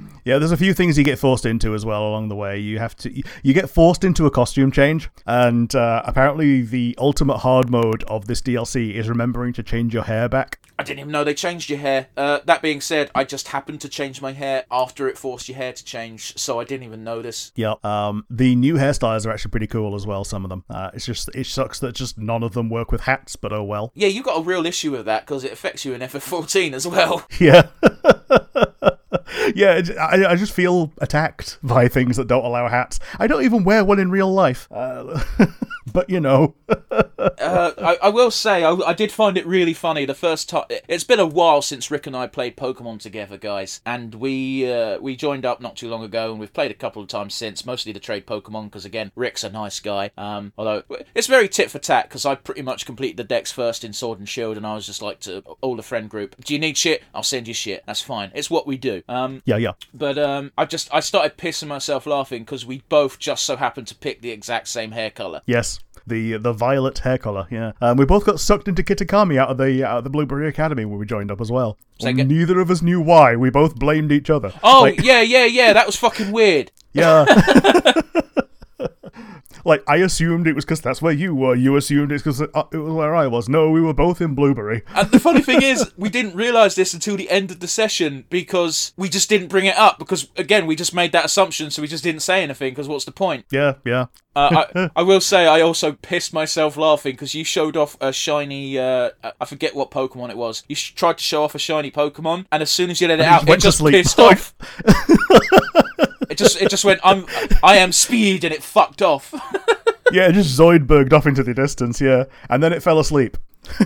Yeah, there's a few things you get forced into as well along the way. You have to, you get forced into a costume change, and uh, apparently the ultimate hard mode of this DLC is remembering to change your hair back. I didn't even know they changed your hair. Uh, that being said, I just happened to change my hair after it forced your hair to change, so I didn't even notice. Yeah, um, the new hairstyles are actually pretty cool as well. Some of them. Uh, it's just it sucks that just none of them work with hats, but oh well. Yeah, you got a real issue with that because it affects you in FF14 as well. Yeah. yeah, I, I just feel attacked by things that don't allow hats. I don't even wear one in real life. Uh, but you know, Uh, I, I will say, I, I did find it really funny the first time. It's been a while since Rick and I played Pokemon together, guys, and we uh, we joined up not too long ago, and we've played a couple of times since, mostly to trade Pokemon because again, Rick's a nice guy. Um, although it's very tit for tat because I pretty much completed the Dex first in Sword and Shield, and I was just like to all the friend group, "Do you need shit? I'll send you shit. That's fine. It's what we do." Um, yeah, yeah. but um, I just I started pissing myself laughing because we both just so happened to pick the exact same hair color. Yes, the the violet hair color. Yeah, um, we both got sucked into Kitakami out of the out of the Blueberry Academy when we joined up as well. Say again? Neither of us knew why. We both blamed each other. Oh Like, yeah, yeah, yeah. That was fucking weird. yeah. like I assumed it was because that's where you were. You assumed it's because it was where I was. No, we were both in Blueberry. And the funny thing is, we didn't realise this until the end of the session because we just didn't bring it up. Because again, we just made that assumption, so we just didn't say anything. Because what's the point? Yeah, yeah. Uh, I, I will say, I also pissed myself laughing because you showed off a shiny. Uh, I forget what Pokemon it was. You sh- tried to show off a shiny Pokemon, and as soon as you let it out, it just sleep. pissed off. it just, it just went. I'm, I am speed, and it fucked off. Yeah, it just Zoidberged off into the distance, yeah. And then it fell asleep.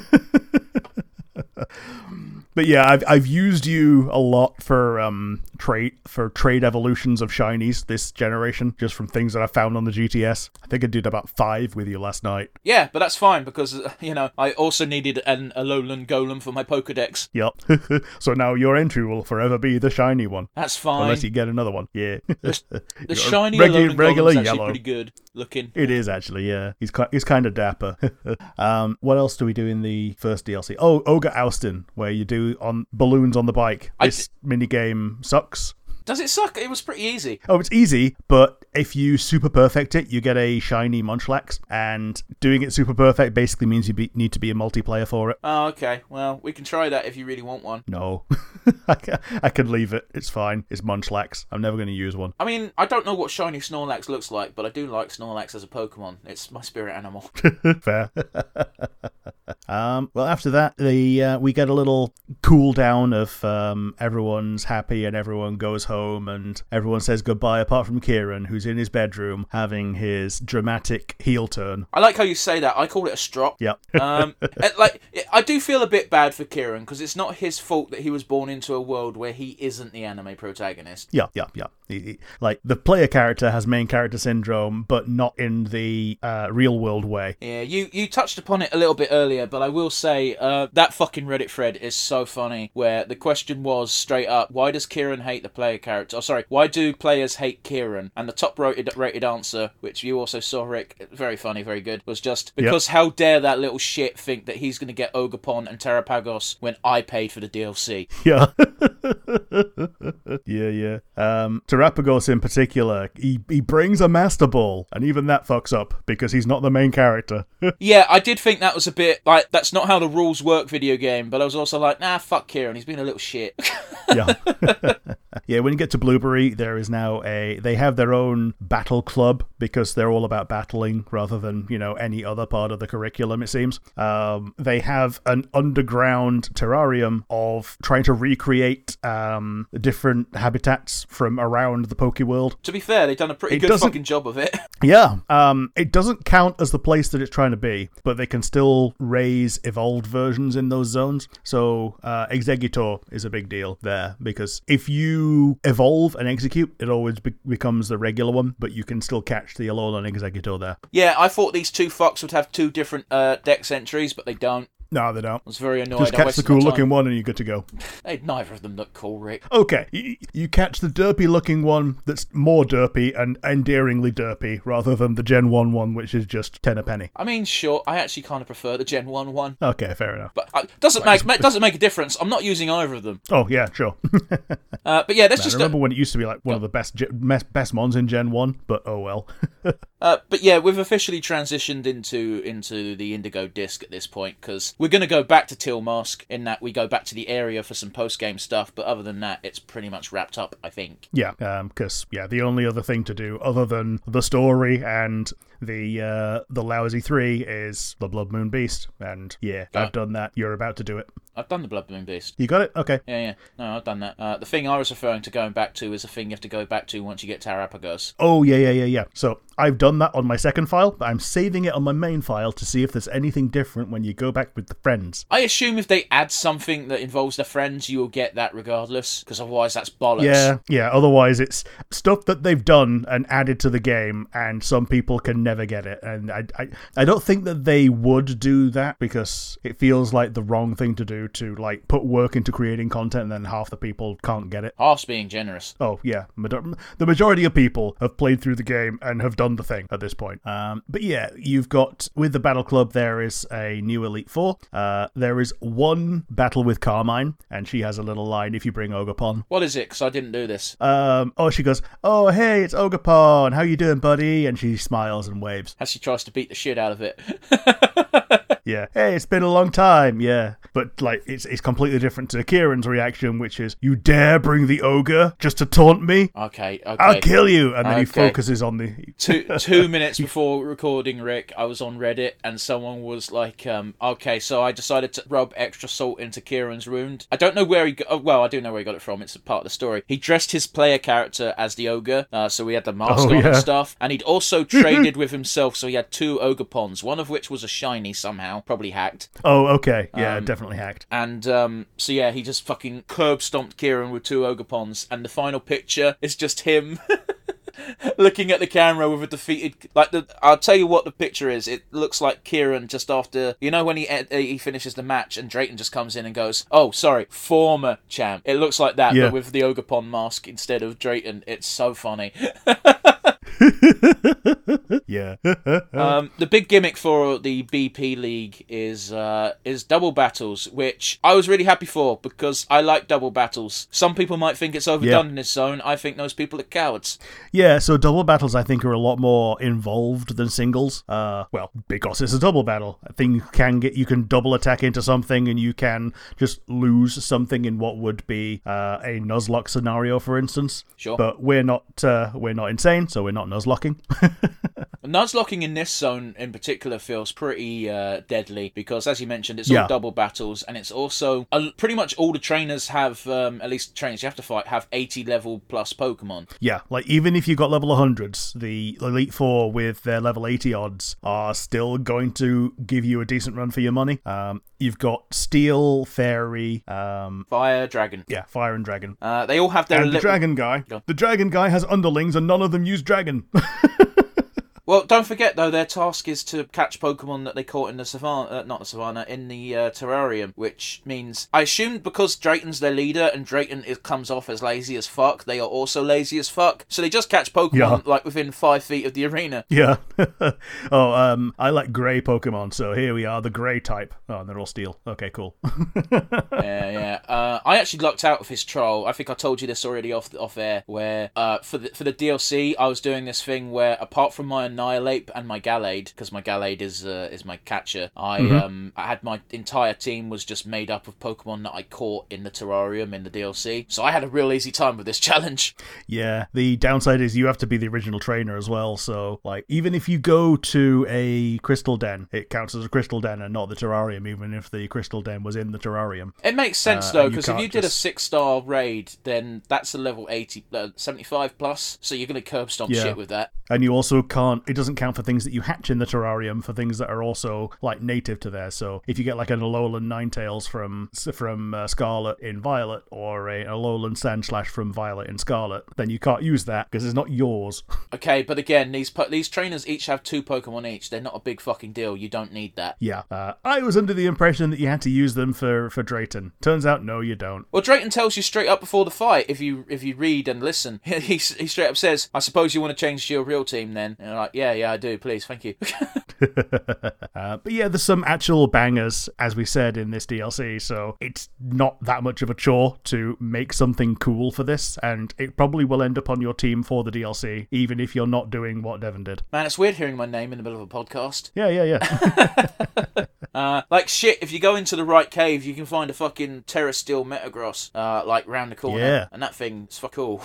but yeah, I've I've used you a lot for um trade for trade evolutions of shinies this generation, just from things that I found on the GTS. I think I did about five with you last night. yeah, but that's fine because uh, you know I also needed an Alolan Golem for my Pokedex. Yep. so now your entry will forever be the shiny one. That's fine. Unless you get another one. Yeah. The Your shiny regu- regular Golem's actually yellow. pretty good looking. It is actually, yeah. He's ki- he's kind of dapper. um, what else do we do in the first DLC? Oh, Ogre Oustin, where you do on balloons on the bike. This mini game sucks. Does it suck? It was pretty easy. Oh, it's easy, but if you super perfect it, you get a shiny Munchlax, and doing it super perfect basically means you be- need to be a multiplayer for it. Oh, okay. Well, we can try that if you really want one. No, I, ca- can leave it. It's fine. It's Munchlax. I'm never going to use one. I mean, I don't know what shiny Snorlax looks like, but I do like Snorlax as a Pokemon. It's my spirit animal. Fair. um, well, after that, the uh, we get a little cool down of um, everyone's happy and everyone goes home and everyone says goodbye, apart from Kieran, who's in his bedroom having his dramatic heel turn. I like how you say that. I call it a strop. Yep. Um, like I do feel a bit bad for Kieran because it's not his fault that he was born into a world where he isn't the anime protagonist. Yeah, yeah, yeah. He- he- Like the player character has main character syndrome, but not in the uh, real world way. Yeah, you you touched upon it a little bit earlier, but I will say uh, that fucking Reddit thread is so funny. Where the question was straight up, why does Kieran hate the player character? Oh, sorry, why do players hate Kieran? And the top rated rated answer, which you also saw, Rick, very funny, very good, was just because how dare that little shit think that he's gonna get Ogerpon and Terapagos when I paid for the DLC? Yeah. yeah, yeah. Um, Terapagos in particular, he, he brings a Master Ball, and even that fucks up because he's not the main character. Yeah, I did think that was a bit like that's not how the rules work, video game. But I was also like, nah, fuck Kieran, he's been a little shit. yeah. yeah, when you get to Blueberry, there is now a. They have their own battle club because they're all about battling rather than, you know, any other part of the curriculum, it seems. Um, they have an underground terrarium of trying to recreate um, different habitats from around the Poke World. to be fair, they've done a pretty It good fucking job of it. Yeah, um, it doesn't count as the place that it's trying to be, but they can still raise evolved versions in those zones. So uh, Exeggutor is a big deal there because if you evolve and Exeggcute, it always be- becomes the regular one, but you can still catch the Alolan Exeggutor there. Yeah, I thought these two fucks would have two different uh, dex entries, but they don't. No, they don't. I was very annoyed. Just catch the cool looking one and you're good to go. Hey, neither of them look cool, Rick. Okay, you, you catch the derpy looking one that's more derpy and endearingly derpy rather than the Gen 1 one, which is just 10 a penny. I mean, sure, I actually kind of prefer the Gen 1 one. Okay, fair enough. But uh, doesn't make ma- doesn't make a difference. I'm not using either of them. Oh, yeah, sure. Uh, but yeah, that's I just. I remember A, when it used to be like one of the best best mons in Gen 1, but oh well. uh, but yeah, we've officially transitioned into into the Indigo Disk at this point because we're going to go back to Teal Mask in that we go back to the area for some post game stuff. But other than that, it's pretty much wrapped up. I think. yeah, because, yeah, the only other thing to do other than the story and the uh, the lousy 3 is the Blood Moon Beast. And yeah, Ah. I've done that. You're about to do it. I've done the Blood Moon Beast. You got it? Okay. Yeah, yeah. No, I've done that. Uh, the thing I was referring to going back to is a thing you have to go back to once you get Terapagos. Oh yeah, yeah, yeah, yeah. So I've done that on my second file, but I'm saving it on my main file to see if there's anything different when you go back with the friends. I assume if they add something that involves the friends, you will get that regardless, because otherwise that's bollocks. Yeah, yeah. Otherwise, it's stuff that they've done and added to the game, and some people can never get it. And I, I, I don't think that they would do that because it feels like the wrong thing to do to like put work into creating content, and then half the people can't get it. Half's being generous. Oh yeah, the majority of people have played through the game and have done the thing at this point. Um, but yeah, you've got with the battle club there is a new elite four. Uh, there is one battle with Carmine, and she has a little line if you bring Ogerpon. What is it? Because I didn't do this. Um, oh, she goes, oh hey, it's Ogerpon. How you doing, buddy? And she smiles and waves. As she tries to beat the shit out of it. Yeah, hey, it's been a long time. Yeah, but like it's it's completely different to Kieran's reaction, which is, you dare bring the ogre just to taunt me? okay, okay. I'll kill you. And then he focuses on the two two minutes before recording Rick, I was on Reddit and someone was like, um, "Okay, so I decided to rub extra salt into Kieran's wound." I don't know where he got. Oh, well, I do know where he got it from. It's a part of the story. He dressed his player character as the ogre, uh, so he had the mask Oh, on yeah. and stuff. And he'd also traded with himself, so he had two Ogerpons, one of which was a shiny somehow, probably hacked. Oh, okay. Yeah, Um, definitely hacked. And um, so yeah, he just fucking curb stomped Kieran with two Ogerpons, and the final picture is just him looking at the camera with a defeated. Like the, I'll tell you what the picture is. It looks like Kieran just after you know when he he finishes the match and Drayton just comes in and goes, "Oh, sorry, former champ." It looks like that, Yeah. but with the ogre pond mask instead of Drayton. It's so funny. Yeah. Um, the big gimmick for the BB League is uh, is double battles, which I was really happy for because I like double battles. Some people might think it's overdone Yeah. in this zone. I think those people are cowards. yeah, so double battles I think are a lot more involved than singles. Uh well, because it's a double battle. A thing can get you can double attack into something and you can just lose something in what would be uh, a Nuzlocke scenario for instance. Sure. But we're not uh, we're not insane, so we're not Nuzlocking. Nuzlocking in this zone in particular feels pretty uh, deadly because, as you mentioned, it's Yeah. all double battles, and it's also uh, pretty much all the trainers have, um, at least trainers you have to fight, have 80 level plus Pokemon. Yeah, like even if you've got level 100s, the Elite Four with their level 80 odds are still going to give you a decent run for your money. Um, you've got Steel, Fairy, um, Fire, Dragon. yeah, Fire and Dragon. Uh, they all have their And the Dragon guy. The Dragon guy has underlings and none of them use Dragon. Well, don't forget though, their task is to catch Pokemon that they caught in the savannah, uh, not the savannah, in the uh, terrarium. Which means, I assume because Drayton's their leader and Drayton is, comes off as lazy as fuck, they are also lazy as fuck. So they just catch Pokemon Yeah. like within five feet of the arena. yeah. oh, um, I like grey Pokemon, so here we are, the grey type. Oh, and they're all steel. Okay, cool. yeah, yeah. Uh, I actually lucked out of his troll. I think I told you this already off off air. Where uh, for the for the DLC, I was doing this thing where apart from my Annihilape and my Gallade, because my Gallade is uh, is my catcher, I um I had my entire team was just made up of Pokemon that I caught in the terrarium in the DLC. So I had a real easy time with this challenge. Yeah, the downside is you have to be the original trainer as well. So, like, even if you go to a crystal den, it counts as a crystal den and not the terrarium, even if the crystal den was in the terrarium. It makes sense Uh, though, because if you did a six star raid, then that's a level 80, uh, 75 plus. So you're gonna curb stomp Yeah. shit with that. And you also can't it doesn't count for things that you hatch in the terrarium for things that are also like native to there. So if you get like an Alolan Ninetales from from uh, Scarlet in Violet or a Alolan Sandslash from Violet in Scarlet, then you can't use that because it's not yours. Okay, but again, these po- these trainers each have two Pokemon each. They're not a big fucking deal. You don't need that. yeah, uh, I was under the impression that you had to use them for for Drayton. Turns out, no, you don't. Well, Drayton tells you straight up before the fight if you if you read and listen. He, he, straight up says, "I suppose you want to change to your real team then." And you're like, "Yeah, yeah, yeah, I do. Please, thank you." Uh, but yeah, there's some actual bangers, as we said in this DLC, so it's not that much of a chore to make something cool for this, and it probably will end up on your team for the DLC, even if you're not doing what Devon did. Man, it's weird hearing my name in the middle of a podcast. Yeah, yeah, yeah. Uh, like shit, if you go into the right cave, you can find a fucking Tera Steel Metagross, uh, like round the corner. Yeah. And that thing's fuck cool.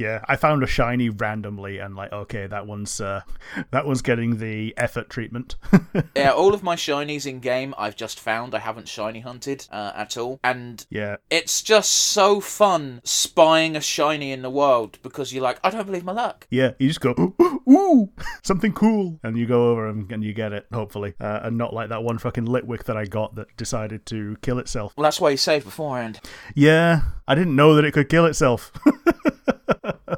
Yeah, I found a shiny randomly, and like, okay, that one's uh, that one's getting the effort treatment. yeah, all of my shinies in game I've just found. I haven't shiny hunted uh, at all. And yeah, it's just so fun spying a shiny in the world because you're like, I don't believe my luck. yeah, you just go, ooh, ooh, something cool, and you go over and, and you get it, hopefully, uh, and not like that one fucking Litwick that I got that decided to kill itself. Well, that's why you save beforehand. Yeah, I didn't know that it could kill itself.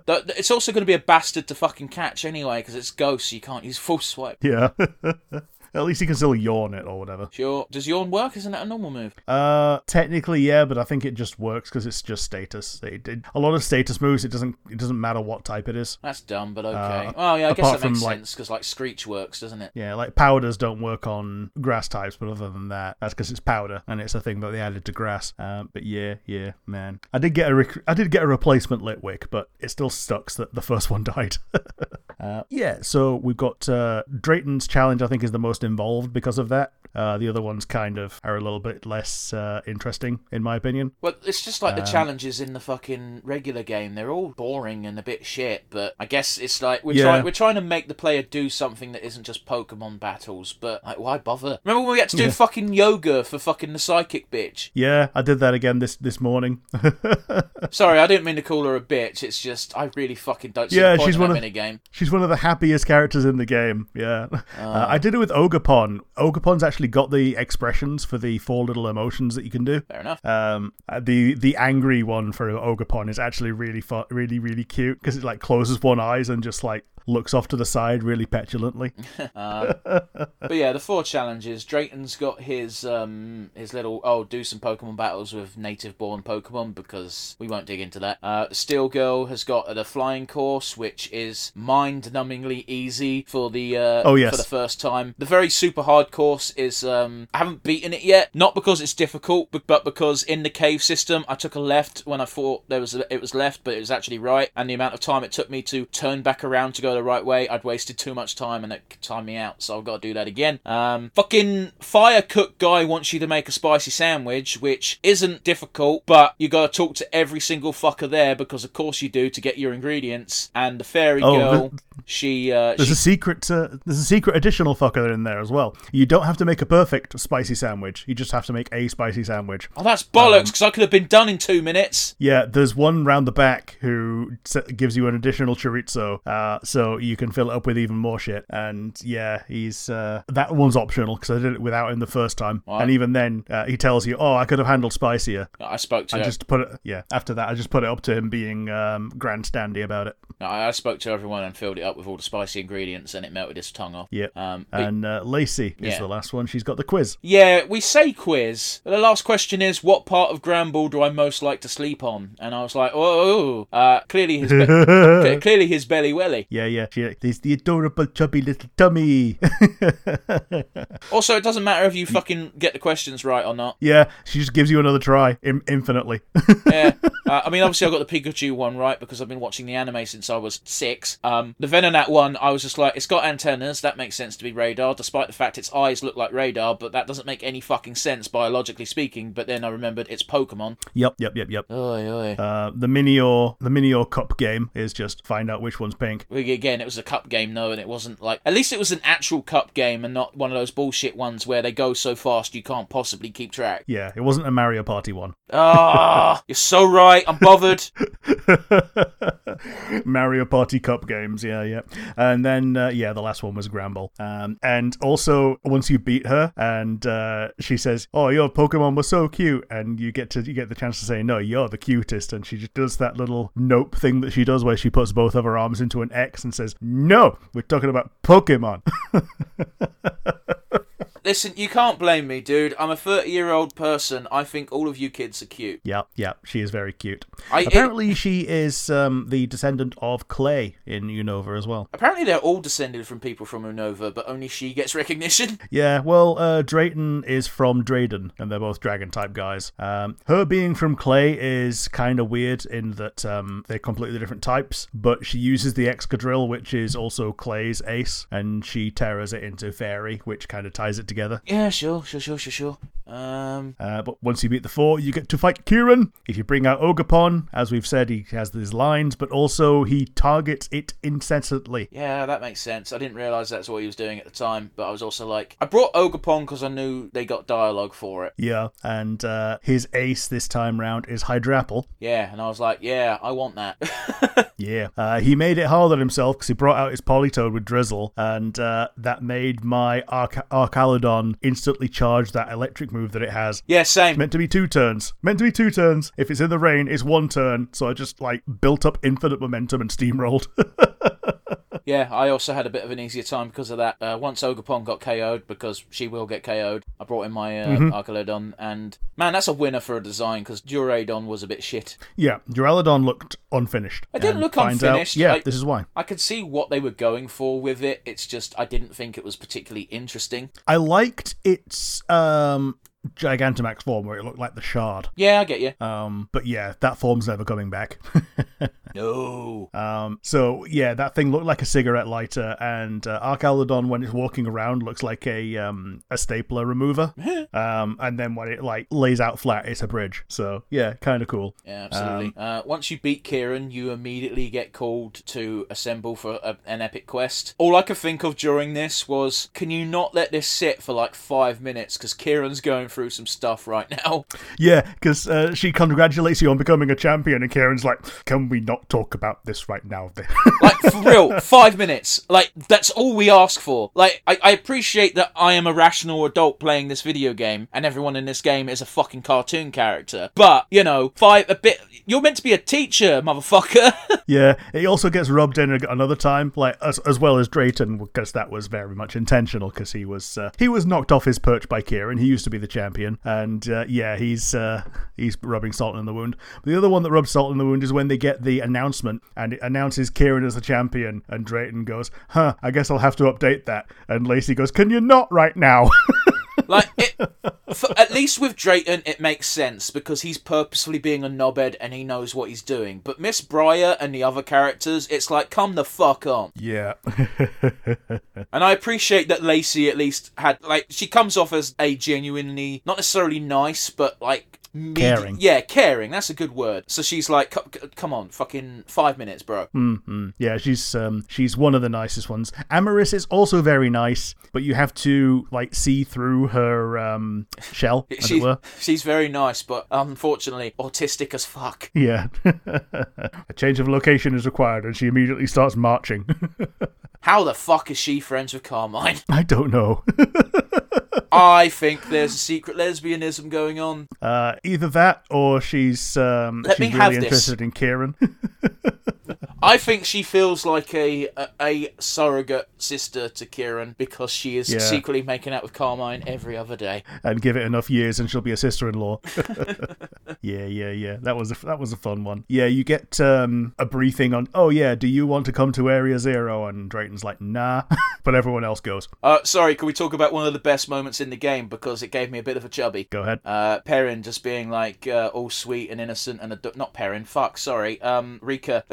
It's also going to be a bastard to fucking catch anyway because it's ghost, so you can't use False Swipe. yeah. At least he can still yawn it or whatever. Sure. Does yawn work? Isn't that a normal move? Uh, technically, yeah, but I think it just works because it's just status. It, it- a lot of status moves, it doesn't it doesn't matter what type it is. That's dumb, but okay. Uh, oh yeah, I guess that makes from, sense because like Screech works, doesn't it? Yeah, like powders don't work on grass types, but other than that, that's because it's powder and it's a thing that they added to grass. Um, but yeah, yeah, man, I did get a rec- I did get a replacement Litwick, but it still sucks that the first one died. uh, yeah, so we've got uh, Drayton's challenge. I think is the most involved because of that. Uh, the other ones kind of are a little bit less uh, interesting, in my opinion. Well, it's just like the Um, challenges in the fucking regular game. They're all boring and a bit shit, but I guess it's like we're Yeah. trying we're trying to make the player do something that isn't just Pokemon battles. But like, why bother? Remember when we had to do Yeah. fucking yoga for fucking the psychic bitch? Yeah, I did that again this this morning. Sorry, I didn't mean to call her a bitch. It's just I really fucking don't see Yeah, the point she's in one of- mini game. She's one of the happiest characters in the game. Yeah, uh, I did it with Ogerpon. Ogerpon's actually got the expressions for the four little emotions that you can do. Fair enough. Um, the the angry one for Ogerpon is actually really fun, really really cute because it like closes one eyes and just like looks off to the side really petulantly. But yeah, the four challenges. Drayton's got his um his little oh do some Pokemon battles with native born Pokemon because we won't dig into that. Uh, Steel Girl has got the flying course, which is mind numbingly easy for the uh, Oh, yes. for the first time. The very super hard course is um I haven't beaten it yet, not because it's difficult, but, but because in the cave system I took a left when I thought there was a, it was left, but it was actually right, and the amount of time it took me to turn back around to go the right way, I'd wasted too much time and it timed me out, so I've got to do that again. Um, fucking fire cook guy wants you to make a spicy sandwich, which isn't difficult, but you got to talk to every single fucker there because of course you do to get your ingredients. And the fairy Oh, girl, the- she uh, There's she a secret. Uh, there's a secret additional fucker in there as well. You don't have to make a perfect spicy sandwich. You just have to make a spicy sandwich. Oh, that's bollocks! Um, Because I could have been done in two minutes. Yeah, there's one round the back who gives you an additional chorizo, uh, so you can fill it up with even more shit. And yeah, he's uh, that one's optional because I did it without him the first time, and even then uh, he tells you, "Oh, I could have handled spicier." I spoke to I just put it, yeah. After that, I just put it up to him being um, grandstandy about it. I I spoke to everyone and filled it up with all the spicy ingredients, and it melted his tongue off. Yeah. Um, And uh, Lacey is Yeah. the last one. She's got the quiz. yeah, we say quiz. The last question is, what part of Granbull do I most like to sleep on? And I was like, oh, uh, clearly his be- clearly his belly welly. Yeah, yeah. She, there's the adorable chubby little tummy. Also, it doesn't matter if you fucking get the questions right or not. yeah, she just gives you another try in- infinitely. Yeah, uh, I mean, obviously, I got the Pikachu one right because I've been watching the anime since I was six. Um, the Venonat one, I was just like, it's got antennas. That makes sense to be radar, despite the fact its eyes look like radar, but that doesn't make any fucking sense biologically speaking. But then I remembered it's Pokemon. yep, yep, yep, yep. Oi, oi. Uh, the Minior, the Minior Cup game is just find out which one's pink. We get again, it was a cup game though, and it wasn't like at least it was an actual cup game and not one of those bullshit ones where they go so fast you can't possibly keep track. Yeah, it wasn't a Mario Party one. Ah, you're so right. I'm bothered. Mario Party Cup games, yeah, yeah. And then, uh, yeah, the last one was Granbull. Um, and also, once you beat her, and uh, she says, "Oh, your Pokemon was so cute," and you get to you get the chance to say, "No, you're the cutest," and she just does that little nope thing that she does, where she puts both of her arms into an X and says, "No, we're talking about Pokemon." Listen, you can't blame me, dude. I'm a 30 year old person. I think all of you kids are cute. Yep, yep, she is very cute. I- it- Apparently, she is um, the descendant of Clay in Unova as well. Apparently, they're all descended from people from Unova, but only she gets recognition. Yeah, well, uh, Drayton is from Drayden, and they're both dragon type guys. Um, her being from Clay is kind of weird in that um, they're completely different types, but she uses the Excadrill, which is also Clay's ace, and she tears it into Fairy, which kind of ties it together. Yeah, sure, sure, sure, sure, sure. Um, Uh, but once you beat the four, you get to fight Kieran. If you bring out Ogerpon, as we've said, he has these lines, but also he targets it incessantly. yeah, that makes sense. I didn't realise that's what he was doing at the time, but I was also like, I brought Ogerpon because I knew they got dialogue for it. Yeah, and uh, his ace this time round is Hydrapple. Yeah, and I was like, yeah, I want that. Yeah. Uh, he made it hard on himself because he brought out his Politoed with Drizzle, and uh, that made my Arc- Archaludon instantly charge that electric move that it has. yeah, same. Meant to be two turns. Meant to be two turns. If it's in the rain, it's one turn. So I just like built up infinite momentum and steamrolled. Yeah, I also had a bit of an easier time because of that. Uh, once Ogerpon got KO'd, because she will get KO'd, I brought in my uh, Mm-hmm. Archaludon, and man, that's a winner for a design because Duraludon was a bit shit. yeah, Duraludon looked unfinished. It didn't look finds out- unfinished. yeah, I- this is why. I could see what they were going for with it. It's just I didn't think it was particularly interesting. I liked its um, Gigantamax form where it looked like the shard. Yeah, I get you. Um, but yeah, that form's never coming back. No. Um, so yeah, that thing looked like a cigarette lighter, and uh, Archaludon, when it's walking around, looks like a um, a stapler remover. um, and then when it like lays out flat, it's a bridge. So yeah, kind of cool. Yeah, absolutely. Um, uh, once you beat Kieran, you immediately get called to assemble for a, an epic quest. All I could think of during this was, can you not let this sit for like five minutes? Because Kieran's going through some stuff right now. Yeah, because uh, she congratulates you on becoming a champion, and Kieran's like, "Can we not talk about this right now?" Like, for real, five minutes. Like, that's all we ask for. Like, I, I appreciate that I am a rational adult playing this video game, and everyone in this game is a fucking cartoon character. But, you know, five, a bit. You're meant to be a teacher, motherfucker. yeah, it also gets rubbed in another time, like as, as well as Drayton, because that was very much intentional. Because he was uh, he was knocked off his perch by Kieran. He used to be the champion, and uh, yeah, he's uh, he's rubbing salt in the wound. The other one that rubs salt in the wound is when they get the announcement, and it announces Kieran as the champion, and Drayton goes, "Huh, I guess I'll have to update that." And Lacey goes, "Can you not right now?" Like, it, for, at least with Drayton, it makes sense because he's purposefully being a knobhead and he knows what he's doing. But Miss Briar and the other characters, it's like, come the fuck on. yeah, And I appreciate that Lacey at least had, like, she comes off as a genuinely, not necessarily nice, but like, medi- Caring. Yeah, caring. That's a good word. So she's like, c- come on, fucking five minutes, bro. hmm Yeah, she's um she's one of the nicest ones. Amarys is also very nice, but you have to like see through her um shell, as She, it were. she's very nice, but unfortunately, autistic as fuck. Yeah. A change of location is required, and she immediately starts marching. How the fuck is she friends with Carmine? I don't know. I think there's a secret lesbianism going on. Uh, either that, or she's um, Let she's really interested in Kieran. I think she feels like a, a a surrogate sister to Kieran because she is Yeah. secretly making out with Carmine every other day. and give it enough years, and she'll be a sister-in-law. yeah, yeah, yeah. That was a that was a fun one. Yeah, you get um, a briefing on. Oh yeah, do you want to come to Area Zero? And Drayton's like, nah, but everyone else goes. Uh, sorry, can we talk about one of the best moments in the game because it gave me a bit of a chubby. Go ahead. Uh, Perrin just being like uh, all sweet and innocent and not Perrin, fuck, sorry, um, Rika.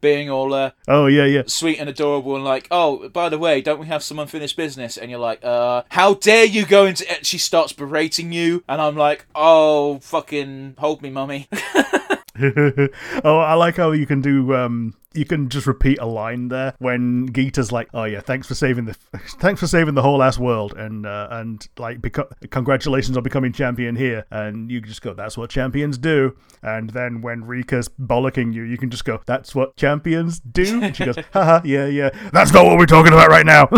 Being all uh, Oh yeah, yeah. sweet and adorable and like, oh, by the way, don't we have some unfinished business? And you're like, uh, how dare you go into She starts berating you, and I'm like, oh, fucking hold me, mummy. oh, I like how you can do. Um, you can just repeat a line there when Geeta's like, "Oh yeah, thanks for saving the, thanks for saving the whole ass world," and uh, and like, beco- congratulations on becoming champion here, and you just go, "That's what champions do." And then when Rika's bollocking you, you can just go, "That's what champions do." And she goes, "Haha, yeah, yeah, that's not what we're talking about right now."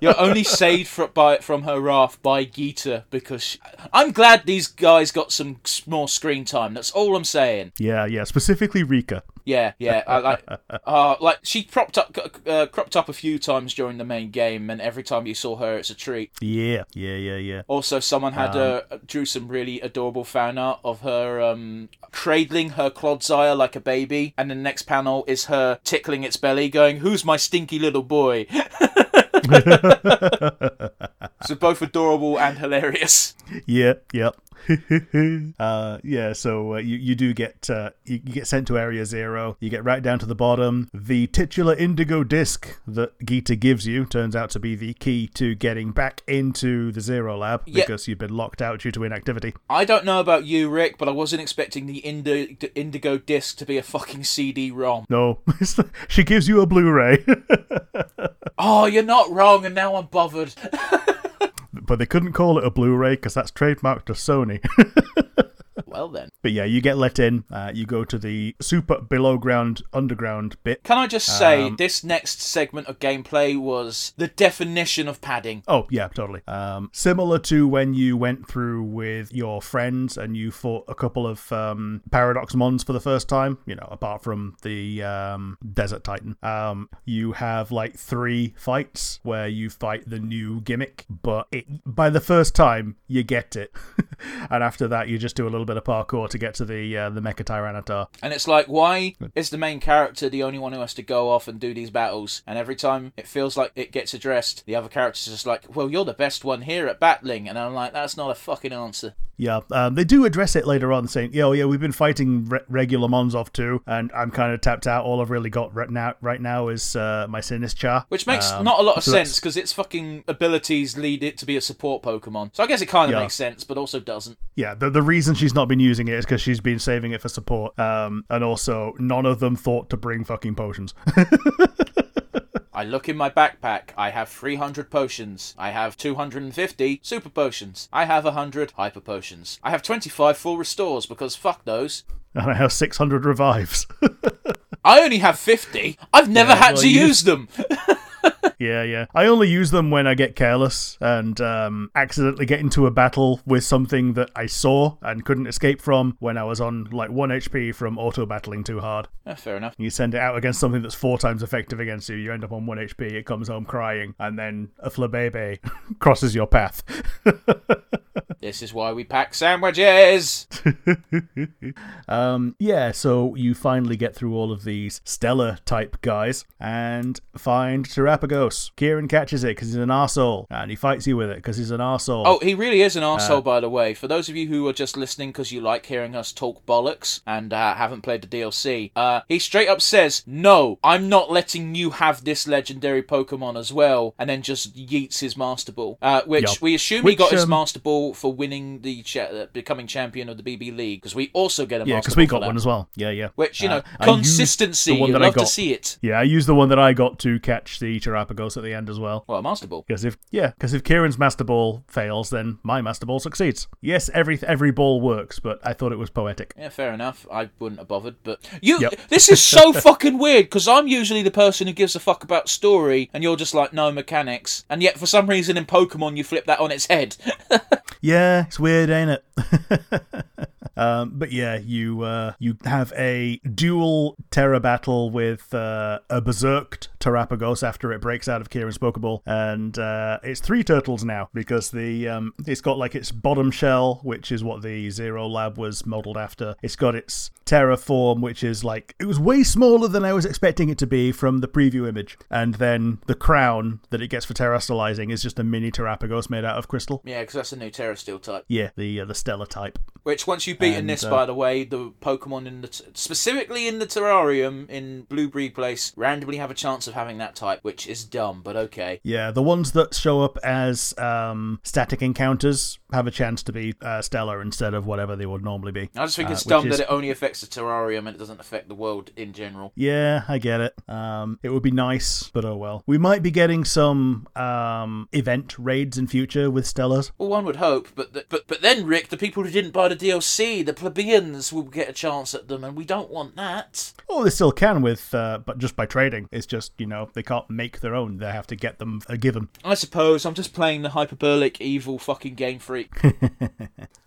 You're only saved from, by, from her wrath by Geeta because she, I'm glad these guys got some more screen time. That's all I'm saying. yeah, yeah, specifically Rika. Yeah, yeah. I, like, uh, like she propped up, uh, cropped up a few times during the main game, and every time you saw her, it's a treat. Yeah, yeah, yeah, yeah. Also, someone had uh, drew some really adorable fan art of her um, cradling her clodsire like a baby, and the next panel is her tickling its belly, going, "Who's my stinky little boy?" so both adorable and hilarious. Yeah, yep. uh, yeah, so uh, you you do get uh, you, you get sent to Area Zero. You get right down to the bottom. The titular Indigo Disk that Geeta gives you turns out to be the key to getting back into the Zero Lab Yeah. because you've been locked out due to inactivity. I don't know about you, Rick, but I wasn't expecting the Indi- Indigo Disk to be a fucking CD-ROM. No, she gives you a Blu-ray, Oh, you're not wrong, and now I'm bothered. But they couldn't call it a Blu-ray because that's trademarked to Sony. well then. but yeah, you get let in. Uh, you go to the super below ground underground bit. Can I just say, Um, this next segment of gameplay was the definition of padding. Oh yeah, totally. Um, similar to when you went through with your friends and you fought a couple of um, Paradox Mons for the first time. You know, apart from the um, Desert Titan, um, you have like three fights where you fight the new gimmick. But it, by the first time, you get it, and after that, you just do a little bit of parkour to get to the uh, the Mecha Tyranitar. And it's like, why is the main character the only one who has to go off and do these battles? And every time it feels like it gets addressed, the other character's just like, well, you're the best one here at battling. And I'm like, that's not a fucking answer. Yeah, um, they do address it later on, saying, "Yeah, oh, yeah, we've been fighting re- regular off too, and I'm kind of tapped out. All I've really got right now, right now, is uh, my Sinistcha, Which makes Um, not a lot of so sense because its fucking abilities lead it to be a support Pokemon. So I guess it kind of Yeah. makes sense, but also doesn't. Yeah, the the reason she's not been using it is because she's been saving it for support, um, and also none of them thought to bring fucking potions. I look in my backpack. I have 300 potions. I have 250 super potions. I have 100 hyper potions. I have 25 full restores because fuck those. and I have 600 revives. I only have 50. I've never Yeah, had well, to use them. yeah, yeah. I only use them when I get careless and um, accidentally get into a battle with something that I saw and couldn't escape from when I was on like one HP from auto battling too hard. Eh, fair enough. You send it out against something that's four times effective against you. You end up on one HP. It comes home crying, and then a flabebe crosses your path. This is why we pack sandwiches. um, yeah, so you finally get through all of these stellar type guys and find Kieran catches it because he's an arsehole, and he fights you with it because he's an arsehole. Oh, he really is an Uh, arsehole, by the way. For those of you who are just listening because you like hearing us talk bollocks and uh, haven't played the DLC, uh, he straight up says, No, I'm not letting you have this legendary Pokemon as well, and then just yeets his Master Ball. Uh, which Yup. we assume he Which, got his um, Master Ball for winning the cha- uh, becoming champion of the BB League, because we also get a yeah, because we got one as well. Yeah, yeah. Which, you Uh, know, consistency, you love to see it. Yeah, I used the one that I got to catch the Terapagos at the end as well. Well, a Master Ball. Because if yeah, because if Kieran's master ball fails, then my master ball succeeds. Yes, every every ball works, but I thought it was poetic. Yeah, fair enough. I wouldn't have bothered, but you. Yep. This is so fucking weird because I'm usually the person who gives a fuck about story, and you're just like no mechanics, and yet for some reason in Pokemon you flip that on its head. Yeah, it's weird, ain't it? um, but yeah, you uh, you have a dual Tera battle with uh, a berserked Terapagos after it breaks out of Kieran's Pokeball, and uh, it's three turtles now because the um, it's got like its bottom shell, which is what the Zero Lab was modeled after. It's got its Tera form, which is like it was way smaller than I was expecting it to be from the preview image, and then the crown that it gets for terrestrializing is just a mini Terapagos made out of crystal. yeah, because that's a new Tera Steel type. Yeah, the uh, the stellar type. Which once you've beaten And, this, uh, by the way, the Pokemon in the t- specifically in the terrarium in Blueberry Place randomly have a chance of having that type, which is dumb, but okay. Yeah, the ones that show up as um, static encounters have a chance to be uh, stellar instead of whatever they would normally be. I just think Uh, it's which dumb is- that it only affects the terrarium and it doesn't affect the world in general. Yeah, I get it. Um, it would be nice, but oh well. We might be getting some um, event raids in future with Stellars. Well, one would hope, but the, but but then Rick, the people who didn't buy the DLC, the plebeians, will get a chance at them, and we don't want that. Oh, they still can with, uh, but just by trading. It's just you know they can't make their own. They have to get them uh, given. I suppose I'm just playing the hyperbolic, evil fucking game freak.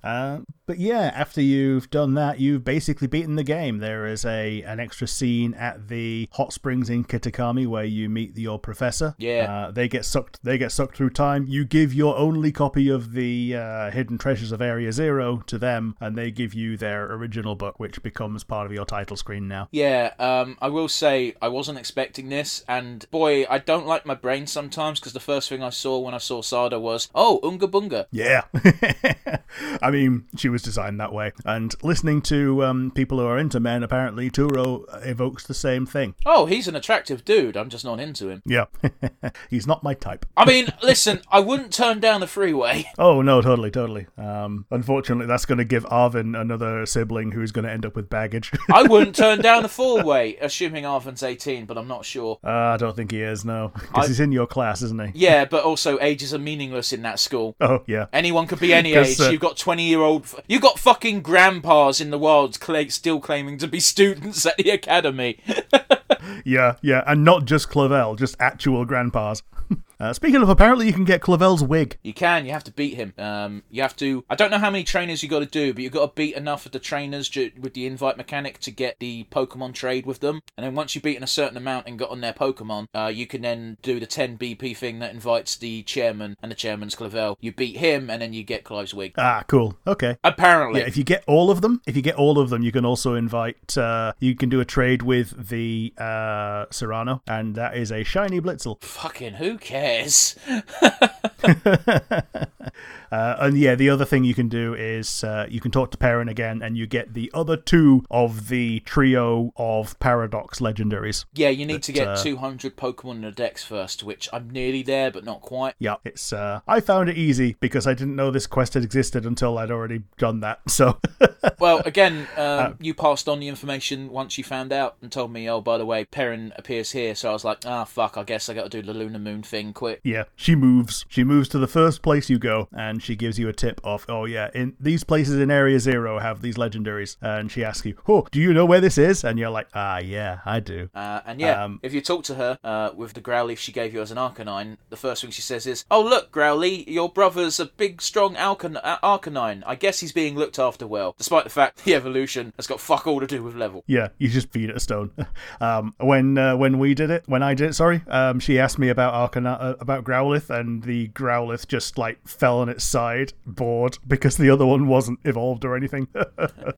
Uh, but yeah, after you've done that, you've basically beaten the game. There is a an extra scene at the hot springs in Kitakami where you meet your professor. Yeah. uh, they get sucked. They get sucked through time. You give your only copy of the uh, Hidden Treasures of Area Zero to them, and they give you their original book, which becomes part of your title screen now. Yeah, um, I will say I wasn't expecting this, and boy, I don't like my brain sometimes because the first thing I saw when I saw Sada was, oh, Unga Bunga. Yeah. I mean, she was designed that way. And listening to um, people who are into men, apparently Turo evokes the same thing. Oh, he's an attractive dude. I'm just not into him. Yeah. He's not my type. I mean, listen, I wouldn't turn down the freeway. Oh, no, totally, totally. Um, unfortunately, that's going to give Arven another sibling who's going to end up with baggage. I wouldn't turn down the four way, assuming Arven's 18, but I'm not sure. uh, I don't think he is, no. Because he's in your class, isn't he? Yeah, but also ages are meaningless in that school. Oh, yeah. Anyone could be any age. uh, You've got 20 year old. You got fucking grandpas in the world cla- still claiming to be students at the academy. Yeah, yeah. And not just Clavel, just actual grandpas. Uh, speaking of, apparently you can get Clavel's wig. You can. You have to beat him. Um, you have to. I don't know how many trainers you got to do, but you got to beat enough of the trainers ju- with the invite mechanic to get the Pokemon trade with them. And then once you've beaten a certain amount and got on their Pokemon, uh, you can then do the 10 BP thing that invites the chairman and the chairman's Clavel. You beat him, and then you get Clive's wig. Ah, cool. Okay. Apparently. Yeah, if you get all of them, if you get all of them, you can also invite. Uh, you can do a trade with the uh, Cyrano, and that is a shiny Blitzle. Fucking who cares? Uh, and yeah, the other thing you can do is uh, you can talk to Perrin again, and you get the other two of the trio of Paradox legendaries. Yeah, you need to get uh, 200 Pokemon in the dex first, which I'm nearly there, but not quite. Yeah, it's. Uh, I found it easy because I didn't know this quest had existed until I'd already done that. So Well, again, um, you passed on the information once you found out and told me, oh, by the way, Perrin appears here. So I was like, ah, fuck, I guess I got to do the Lunar Moon thing quick. yeah, she moves. She moves to the first place you go, and she gives you a tip of, oh yeah, in these places in Area Zero have these legendaries, and she asks you, oh, do you know where this is? And you're like, ah, yeah, I do. Uh, and yeah, Um, if you talk to her uh, with the Growlithe she gave you as an Arcanine, the first thing she says is, "Oh look, Growly, your brother's a big, strong Alcan- uh, Arcanine. I guess he's being looked after well, despite the fact the evolution has got fuck all to do with level." Yeah, you just feed it a stone. um, when uh, when we did it, when I did it, sorry, um, she asked me about Arcana- uh, about Growlithe, and the Growlithe just like fell on its side, bored, because the other one wasn't evolved or anything.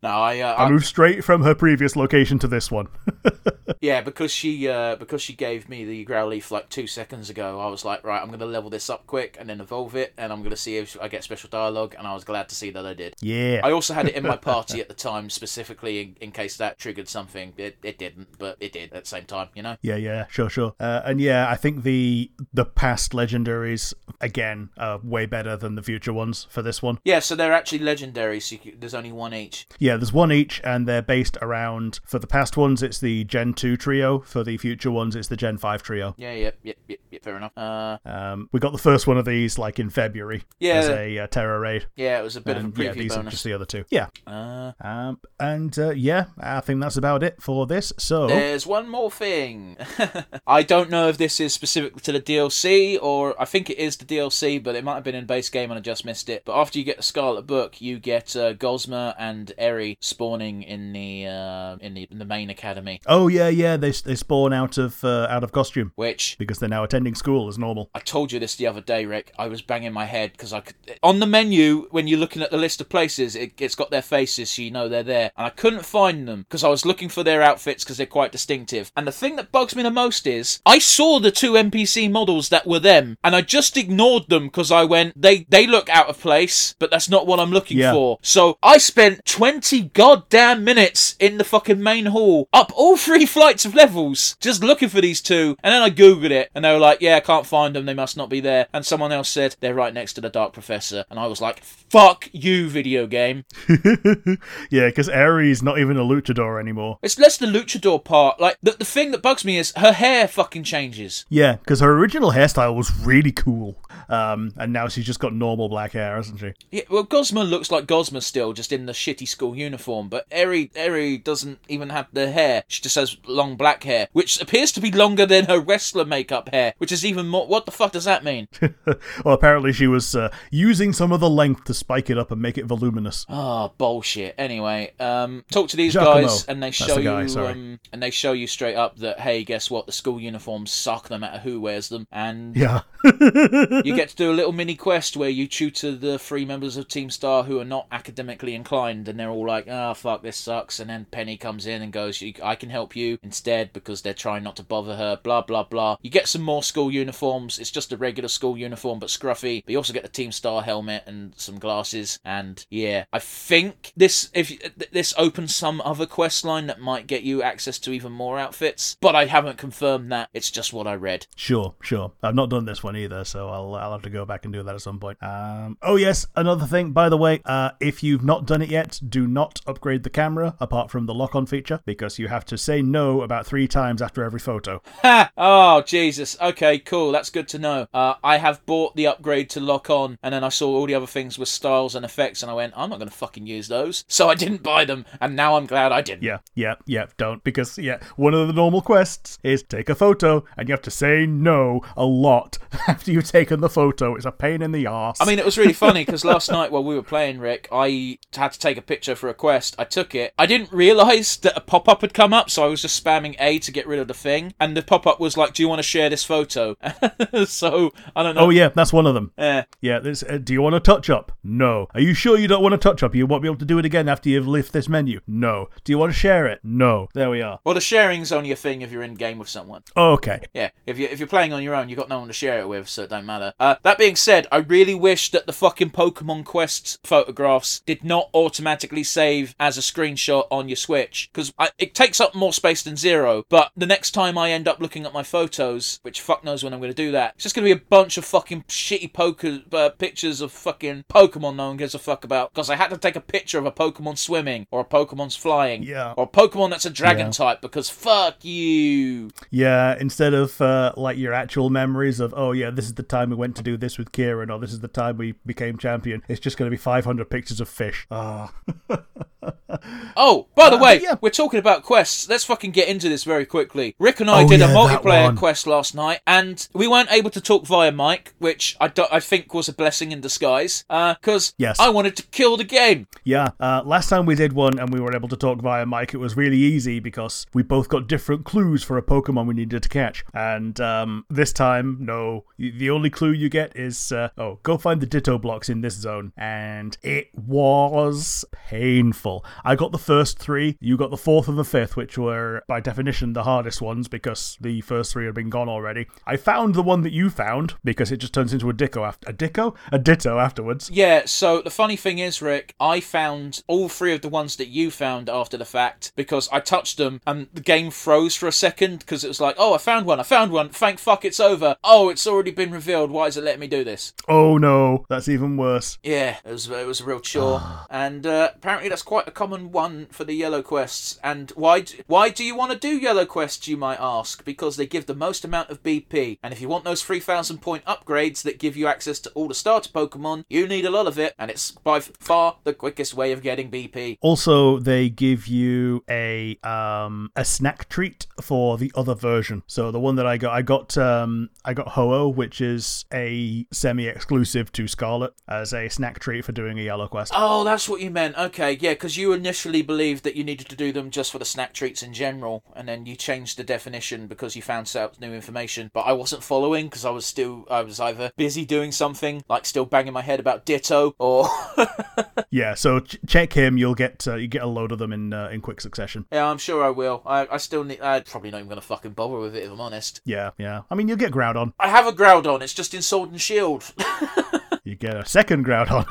No, I, uh, I I moved straight from her previous location to this one. yeah, because she uh, because she gave me the Growlithe like two seconds ago, I was like, right, I'm gonna level this up quick and then evolve it, and I'm gonna see if I get special dialogue, and I was glad to see that I did. yeah. I also had it in my party at the time, specifically in, in case that triggered something. It, it didn't, but it did at the same time, you know? Yeah, yeah, sure, sure. Uh, and yeah, I think the the past legendaries again are way better than the future ones for this one. Yeah, so they're actually legendary, so you, there's only one each. Yeah, there's one each, and they're based around. For the past ones, it's the Gen two trio. For the future ones, it's the Gen five trio. Yeah, yeah, yep, yep, yep, fair enough. Uh, Um, we got the first one of these like in February Yeah. as a uh, Tera raid, yeah, it was a bit and of a yeah, preview these are just the other two. Yeah, Uh, um, and uh, yeah, I think that's about it for this. So There's one more thing. I don't know if this is specific to the DLC or I think it is the DLC, but it might have been in base game and I just missed it. But after you get the Scarlet Book, you get uh, Gosma and Eri spawning in the uh, in the in the main academy, oh yeah, yeah, they they spawn out of uh, out of costume which because they're now attending school as normal. I told you this the other day, Rick. I was banging my head because I could. On the menu, when you're looking at the list of places, it, it's got their faces so you know they're there. And I couldn't find them because I was looking for their outfits because they're quite distinctive. And the thing that bugs me the most is I saw the two NPC models that were them and I just ignored them because I went, they, they look look out of place, but that's not what I'm looking Yeah. for. So I spent 20 goddamn minutes in the fucking main hall, up all three flights of levels, just looking for these two. And then I googled it, and they were like, "Yeah, I can't find them. They must not be there." And someone else said they're right next to the Dark Professor, and I was like, "Fuck you, video game." yeah, because Eri's not even a luchador anymore. It's less the luchador part. Like the the thing that bugs me is her hair fucking changes. Yeah, because her original hairstyle was really cool. Um, and now she's just got normal black hair, hasn't she? Yeah, well, Gosma looks like Gosma still, just in the shitty school uniform. But Eri, Eri doesn't even have the hair. She just has long black hair, which appears to be longer than her wrestler makeup hair, which is even more. What the fuck does that mean? well, apparently she was uh, using some of the length to spike it up and make it voluminous. Oh bullshit. Anyway, um, talk to these Giacomo. guys, and they show the guy, you, um, and they show you straight up that hey, guess what? The school uniforms suck, no matter who wears them, and Yeah. you get to do a little mini quest where you tutor the three members of Team Star who are not academically inclined, and they're all like, "Oh fuck, this sucks." And then Penny comes in and goes, "I can help you instead," because they're trying not to bother her. Blah blah blah. You get some more school uniforms. It's just a regular school uniform, but scruffy. But you also get the Team Star helmet and some glasses. And yeah, I think this if this opens some other quest line that might get you access to even more outfits, but I haven't confirmed that. It's just what I read. Sure, sure. I've not done this one either, so I'll I'll have to go back and do that at some point. Uh, Um, oh yes, another thing. By the way, uh, if you've not done it yet, do not upgrade the camera apart from the lock-on feature because you have to say no about three times after every photo. Ha! Oh, Jesus. Okay, cool. That's good to know. Uh, I have bought the upgrade to lock on, and then I saw all the other things with styles and effects, and I went, I'm not going to fucking use those. So I didn't buy them, and now I'm glad I didn't. Yeah, yeah, yeah. Don't because yeah, one of the normal quests is take a photo and you have to say no a lot after you've taken the photo. It's a pain in the arse. I mean, it was really funny because last night while we were playing, Rick, I had to take a picture for a quest. I took it. I didn't realise that a pop up had come up, so I was just spamming A to get rid of the thing. And the pop up was like, Do you want to share this photo? so, I don't know. oh yeah, that's one of them. Eh. Yeah, this, uh, do you want to touch up? No. Are you sure you don't want to touch up? You won't be able to do it again after you've left this menu? No. Do you want to share it? No. There we are. Well, the sharing's only a thing if you're in game with someone. Okay. Yeah, if you if you're playing on your own, you've got no one to share it with, so it don't matter. Uh, that being said, I really wish that the fucking Pokemon Quest photographs did not automatically save as a screenshot on your Switch, because it takes up more space than Zero. But the next time I end up looking at my photos, which fuck knows when I'm going to do that, it's just going to be a bunch of fucking shitty poker uh, pictures of fucking Pokemon no one gives a fuck about. Because I had to take a picture of a Pokemon swimming or a Pokemon's flying, Yeah. or a Pokemon that's a dragon Yeah. type. Because fuck you. Yeah, instead of uh, like your actual memories of, oh yeah, this is the time we went to do this with Kieran, or this is the time we became champion, it's just going to be 500 pictures of fish. Ah. Oh, by the Uh, way, yeah. we're talking about quests. Let's fucking get into this very quickly. Rick and I Oh, did yeah, a multiplayer quest last night, and we weren't able to talk via mic, which I, do- I think was a blessing in disguise, because Yes. I wanted to kill the game. Yeah, uh, last time we did one and we were able to talk via mic, it was really easy because we both got different clues for a Pokemon we needed to catch. And um, this time, no, the only clue you get is, uh, oh, go find the Ditto blocks in this zone. And it was painful. I got the first three, you got the fourth and the fifth, which were by definition the hardest ones because the first three had been gone already. I found the one that you found because it just turns into a Dicko after a Dicko, a Ditto afterwards. Yeah, so the funny thing is, Rick, I found all three of the ones that you found after the fact because I touched them and the game froze for a second because it was like, oh, I found one, I found one, thank fuck it's over. Oh, it's already been revealed, why is it letting me do this? Oh no, that's even worse. Yeah, it was it was a real chore, and uh, apparently that's quite a common one for the yellow quests. And why d- why do you want to do yellow quests? You might ask. Because they give the most amount of BP, and if you want those three thousand point upgrades that give you access to all the starter Pokemon, you need a lot of it, and it's by far the quickest way of getting BP. Also, they give you a um a snack treat for the other version. So the one that I got, I got um I got Ho-Oh, which is a semi-exclusive to Scarlet, as a snack treat for doing a yellow quest. Oh, that's what you meant. Okay, yeah, because you initially believed that you needed to do them just for the snack treats in general, and then you changed the definition because you found out new information. But I wasn't following because I was still, I was either busy doing something, like still banging my head about Ditto, or Yeah, so ch- check him. You'll get uh, you get a load of them in uh, in quick succession. yeah, I'm sure I will. I, I still need. I'm probably not even gonna fucking bother with it if I'm honest. Yeah, yeah. I mean, you'll get Groudon. I have a Groudon. It's just in Sword and Shield. you get a second Groudon.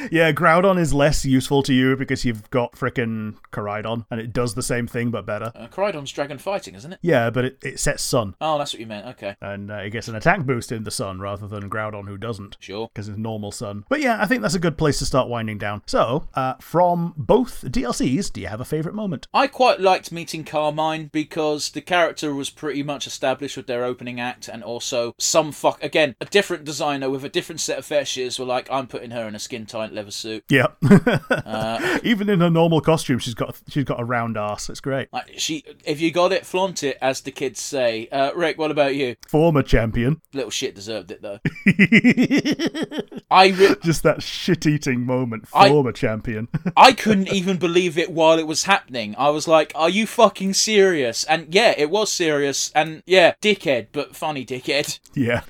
yeah, Groudon is less useful to you because you've got frickin' Koraidon, and it does the same thing but better. Uh, dragon fighting, isn't it? Yeah, but it, it sets Sun, Oh, that's what you meant. Okay, and uh, it gets an attack boost in the Sun rather than Groudon who doesn't. sure. Because it's normal Sun. But yeah, I think that's a good place to start winding down. So, uh, from both DLCs, do you have a favourite moment? I quite liked meeting Carmine because the character was pretty much established with their opening act, and also some fuck again a different designer with a different set of fetishes were like, I'm putting her in a skin tight leather suit. Yeah. Even in her normal costume, she's got she's got a round ass. It's great. Like she, if you got it, flaunt it, as the kids say. Uh, Rick, what about you? Former champion. Little shit deserved it though. I re- Just that shit eating moment. I- Former champion. I couldn't even believe it while it was happening. I was like, "Are you fucking serious?" And yeah, it was serious. And yeah, dickhead, but funny dickhead. yeah.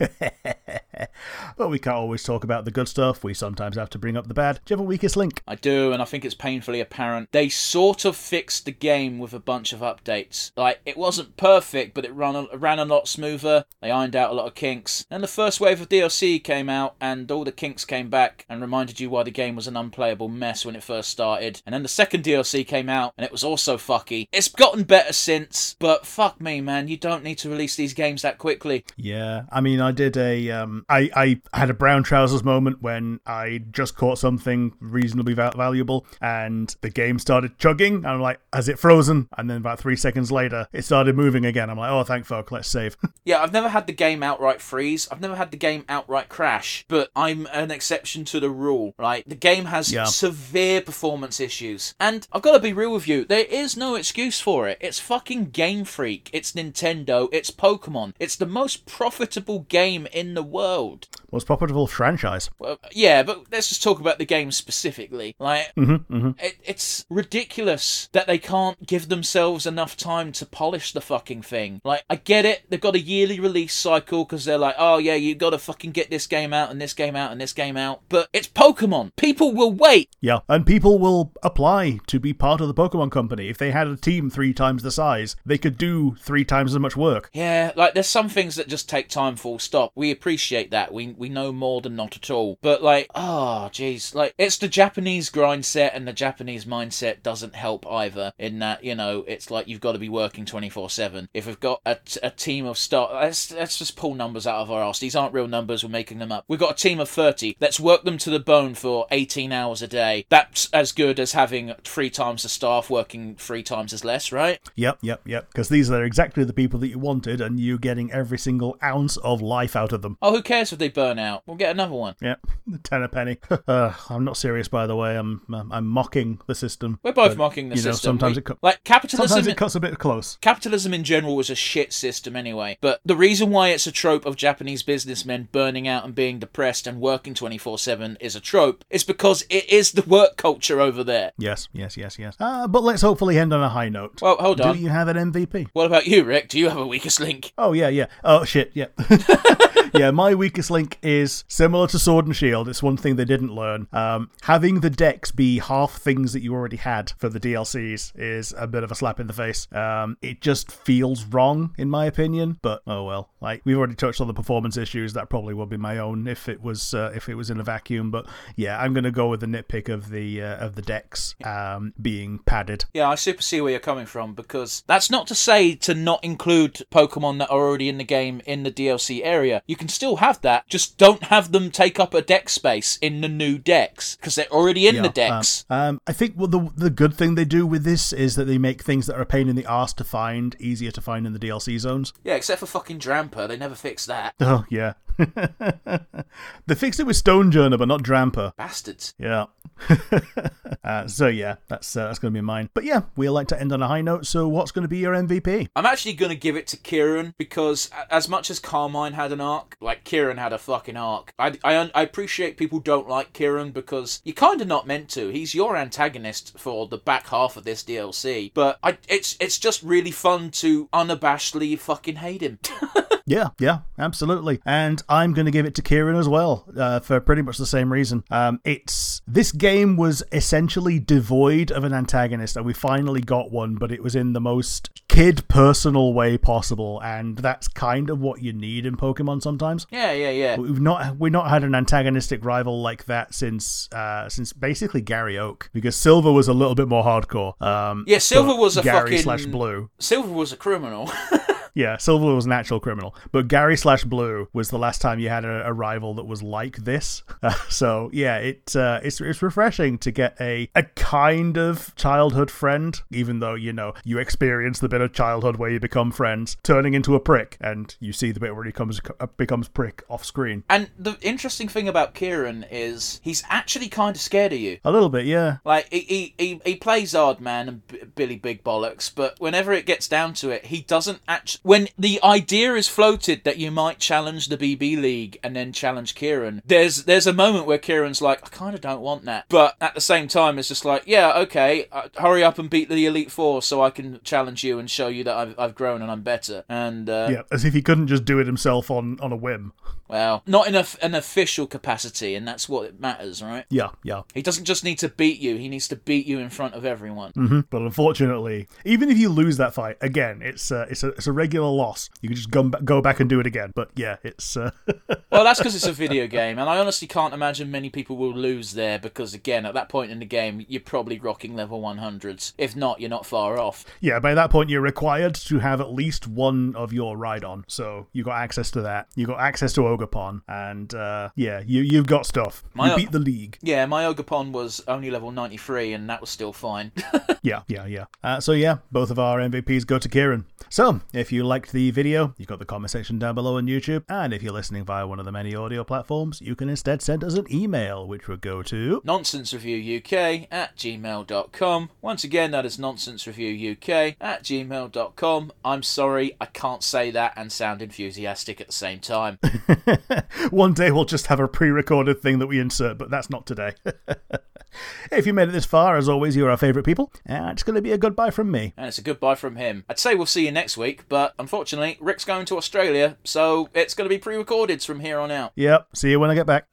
but we can't always talk about the good stuff. We sometimes have to bring up the bad. Do you have a weakest link? I do, and I think it's painfully apparent. They sort of fixed the game with a bunch of updates. Like, it wasn't perfect, but it ran a, ran a lot smoother. They ironed out a lot of kinks. Then the first wave of DLC came out, and all the kinks came back and reminded you why the game was an unplayable mess when it first started. And then the second DLC came out, and it was also fucky. It's gotten better since, but fuck me, man, you don't need to release these games that quickly. Yeah, I mean, I did a, um, I, I had a brown trousers moment when I just caught something reasonably valuable, and the game started chugging. And I'm like, has it frozen? And then about three seconds later, it started moving again. I'm like, oh, thank fuck, let's save. Yeah, I've never had the game outright freeze. I've never had the game outright crash, but I'm an exception to the rule, right? The game has Yeah. severe performance issues. And I've got to be real with you, there is no excuse for it. It's fucking Game Freak. It's Nintendo. It's Pokemon. It's the most profitable game in the world road most profitable franchise. Well, yeah, but let's just talk about the game specifically. Like, mm-hmm, mm-hmm. It, it's ridiculous that they can't give themselves enough time to polish the fucking thing. Like, I get it, they've got a yearly release cycle because they're like, oh yeah, you've got to fucking get this game out and this game out and this game out. But it's Pokemon. People will wait. Yeah, and people will apply to be part of the Pokemon Company. If they had a team three times the size, they could do three times as much work. Yeah, like there's some things that just take time. Full stop. We appreciate that. We we know more than not at all. But like, oh jeez, like it's the Japanese grind set and the Japanese mindset doesn't help either. In that you know it's like you've got to be working twenty four seven. If we've got a, t- a team of start, let's let's just pull numbers out of our ass. These aren't real numbers. We're making them up. We've got a team of thirty. Let's work them to the bone for eighteen hours a day. That's as good as having three times the staff working three times as less, right? Yep, yep, yep. Because these are exactly the people that you wanted, and you're getting every single ounce of life out of them. Oh, who cares if they burn out? We'll get another one. Yep, ten a penny. uh, I'm not serious, by the way. I'm I'm, I'm mocking the system. We're both But, mocking the you know, system. Sometimes We- it cu- like capitalism. sometimes it cuts a bit close. Capitalism in general was a shit system anyway. But the reason why it's a trope of Japanese businessmen burning out and being depressed and working 24 7 is a trope is because it is the work culture over there. Yes, yes, yes, yes. Uh, but let's hopefully end on a high note. Well, hold on. Do you have an MVP? What about you, Rick? Do you have a weakest link? Oh yeah, yeah. Oh shit, yeah. yeah, my weakest link is similar to Sword and Shield. It's one thing they didn't learn. Um, having the Dex be half things that you already had for the DLCs is a bit of a slap in the face. Um, it just feels wrong, in my opinion. But oh well. Like we've already touched on the performance issues. That probably would be my own if it was uh, if it was in a vacuum. But yeah, I'm gonna go with the nitpick of the uh, of the Dex um, being padded. Yeah, I super see where you're coming from because that's not to say to not include Pokemon that are already in the game in the DLC area. You can still have that, just don't have them take up a deck space in the new Dex because they're already in the Dex. Um, um, I think well, the the good thing they do with this is that they make things that are a pain in the arse to find easier to find in the DLC zones. yeah, except for fucking Drampa, they never fixed that. Oh yeah, they fixed it with Stonjourner, but not Drampa. Bastards. Yeah. uh, so yeah, that's uh, that's going to be mine. But yeah, we like to end on a high note. So what's going to be your MVP? I'm actually going to give it to Kieran because as much as Carmine had an arc, like Kieran had a fucking arc. I, I, un- I appreciate people don't like Kieran because you're kind of not meant to. He's your antagonist for the back half of this DLC. But I, it's it's just really fun to unabashedly fucking hate him. Yeah, yeah, absolutely. And I'm going to give it to Kieran as well uh, for pretty much the same reason. Um, it's this game was essentially devoid of an antagonist, and we finally got one, but it was in the most kid personal way possible, and that's kind of what you need in Pokemon sometimes. Yeah, yeah, yeah. We've not we've not had an antagonistic rival like that since uh, since basically Gary Oak because Silver was a little bit more hardcore. Um, Yeah, Silver was a Gary fucking slash Blue. Silver was a criminal. Yeah, Silver was an actual criminal, but Gary slash Blue was the last time you had a, a rival that was like this. Uh, so yeah, it uh, it's it's refreshing to get a a kind of childhood friend, even though you know you experience the bit of childhood where you become friends, turning into a prick, and you see the bit where he comes uh, becomes prick off screen. and the interesting thing about Kieran is he's actually kind of scared of you. A little bit, yeah. Like he he, he, he plays Ardman and B- Billy Big Bollocks, but whenever it gets down to it, he doesn't actually. When the idea is floated that you might challenge the BB League and then challenge Kieran, there's there's a moment where Kieran's like, I kind of don't want that, but at the same time, it's just like, yeah, okay, uh, hurry up and beat the Elite Four so I can challenge you and show you that I've I've grown and I'm better. And uh, Yeah, as if he couldn't just do it himself on on a whim. Well, not in a, an official capacity, and that's what matters, right? Yeah, yeah. He doesn't just need to beat you; he needs to beat you in front of everyone. hmm But unfortunately, even if you lose that fight again, it's uh, it's a it's a regular loss. You can just go go back and do it again. But yeah, it's uh, Well, that's because it's a video game, and I honestly can't imagine many people will lose there because, again, at that point in the game, you're probably rocking level 100s. If not, you're not far off. yeah. By that point, you're required to have at least one of your ride on. So you got access to that. You got access to Ogerpon, and uh, yeah, you you've got stuff. My- you beat the league. Yeah, my Ogerpon was only level 93, and that was still fine. Yeah, yeah, yeah. Uh, so yeah, both of our MVPs go to Kieran. So if you liked the video, you've got the comment section down below on YouTube, and if you're listening via one of the many audio platforms, you can instead send us an email, which would go to nonsensereviewuk at gmail.com. Once again, that is nonsensereviewuk at gmail.com. I'm sorry, I can't say that and sound enthusiastic at the same time. One day we'll just have a pre recorded thing that we insert, but that's not today. if you made it this far, as always, you're our favourite people, and it's going to be a goodbye from me. And it's a goodbye from him. I'd say we'll see you next week, but unfortunately, Rick's going to Australia, so it's going to be pre recorded from here on out. Yep, see you when I get back.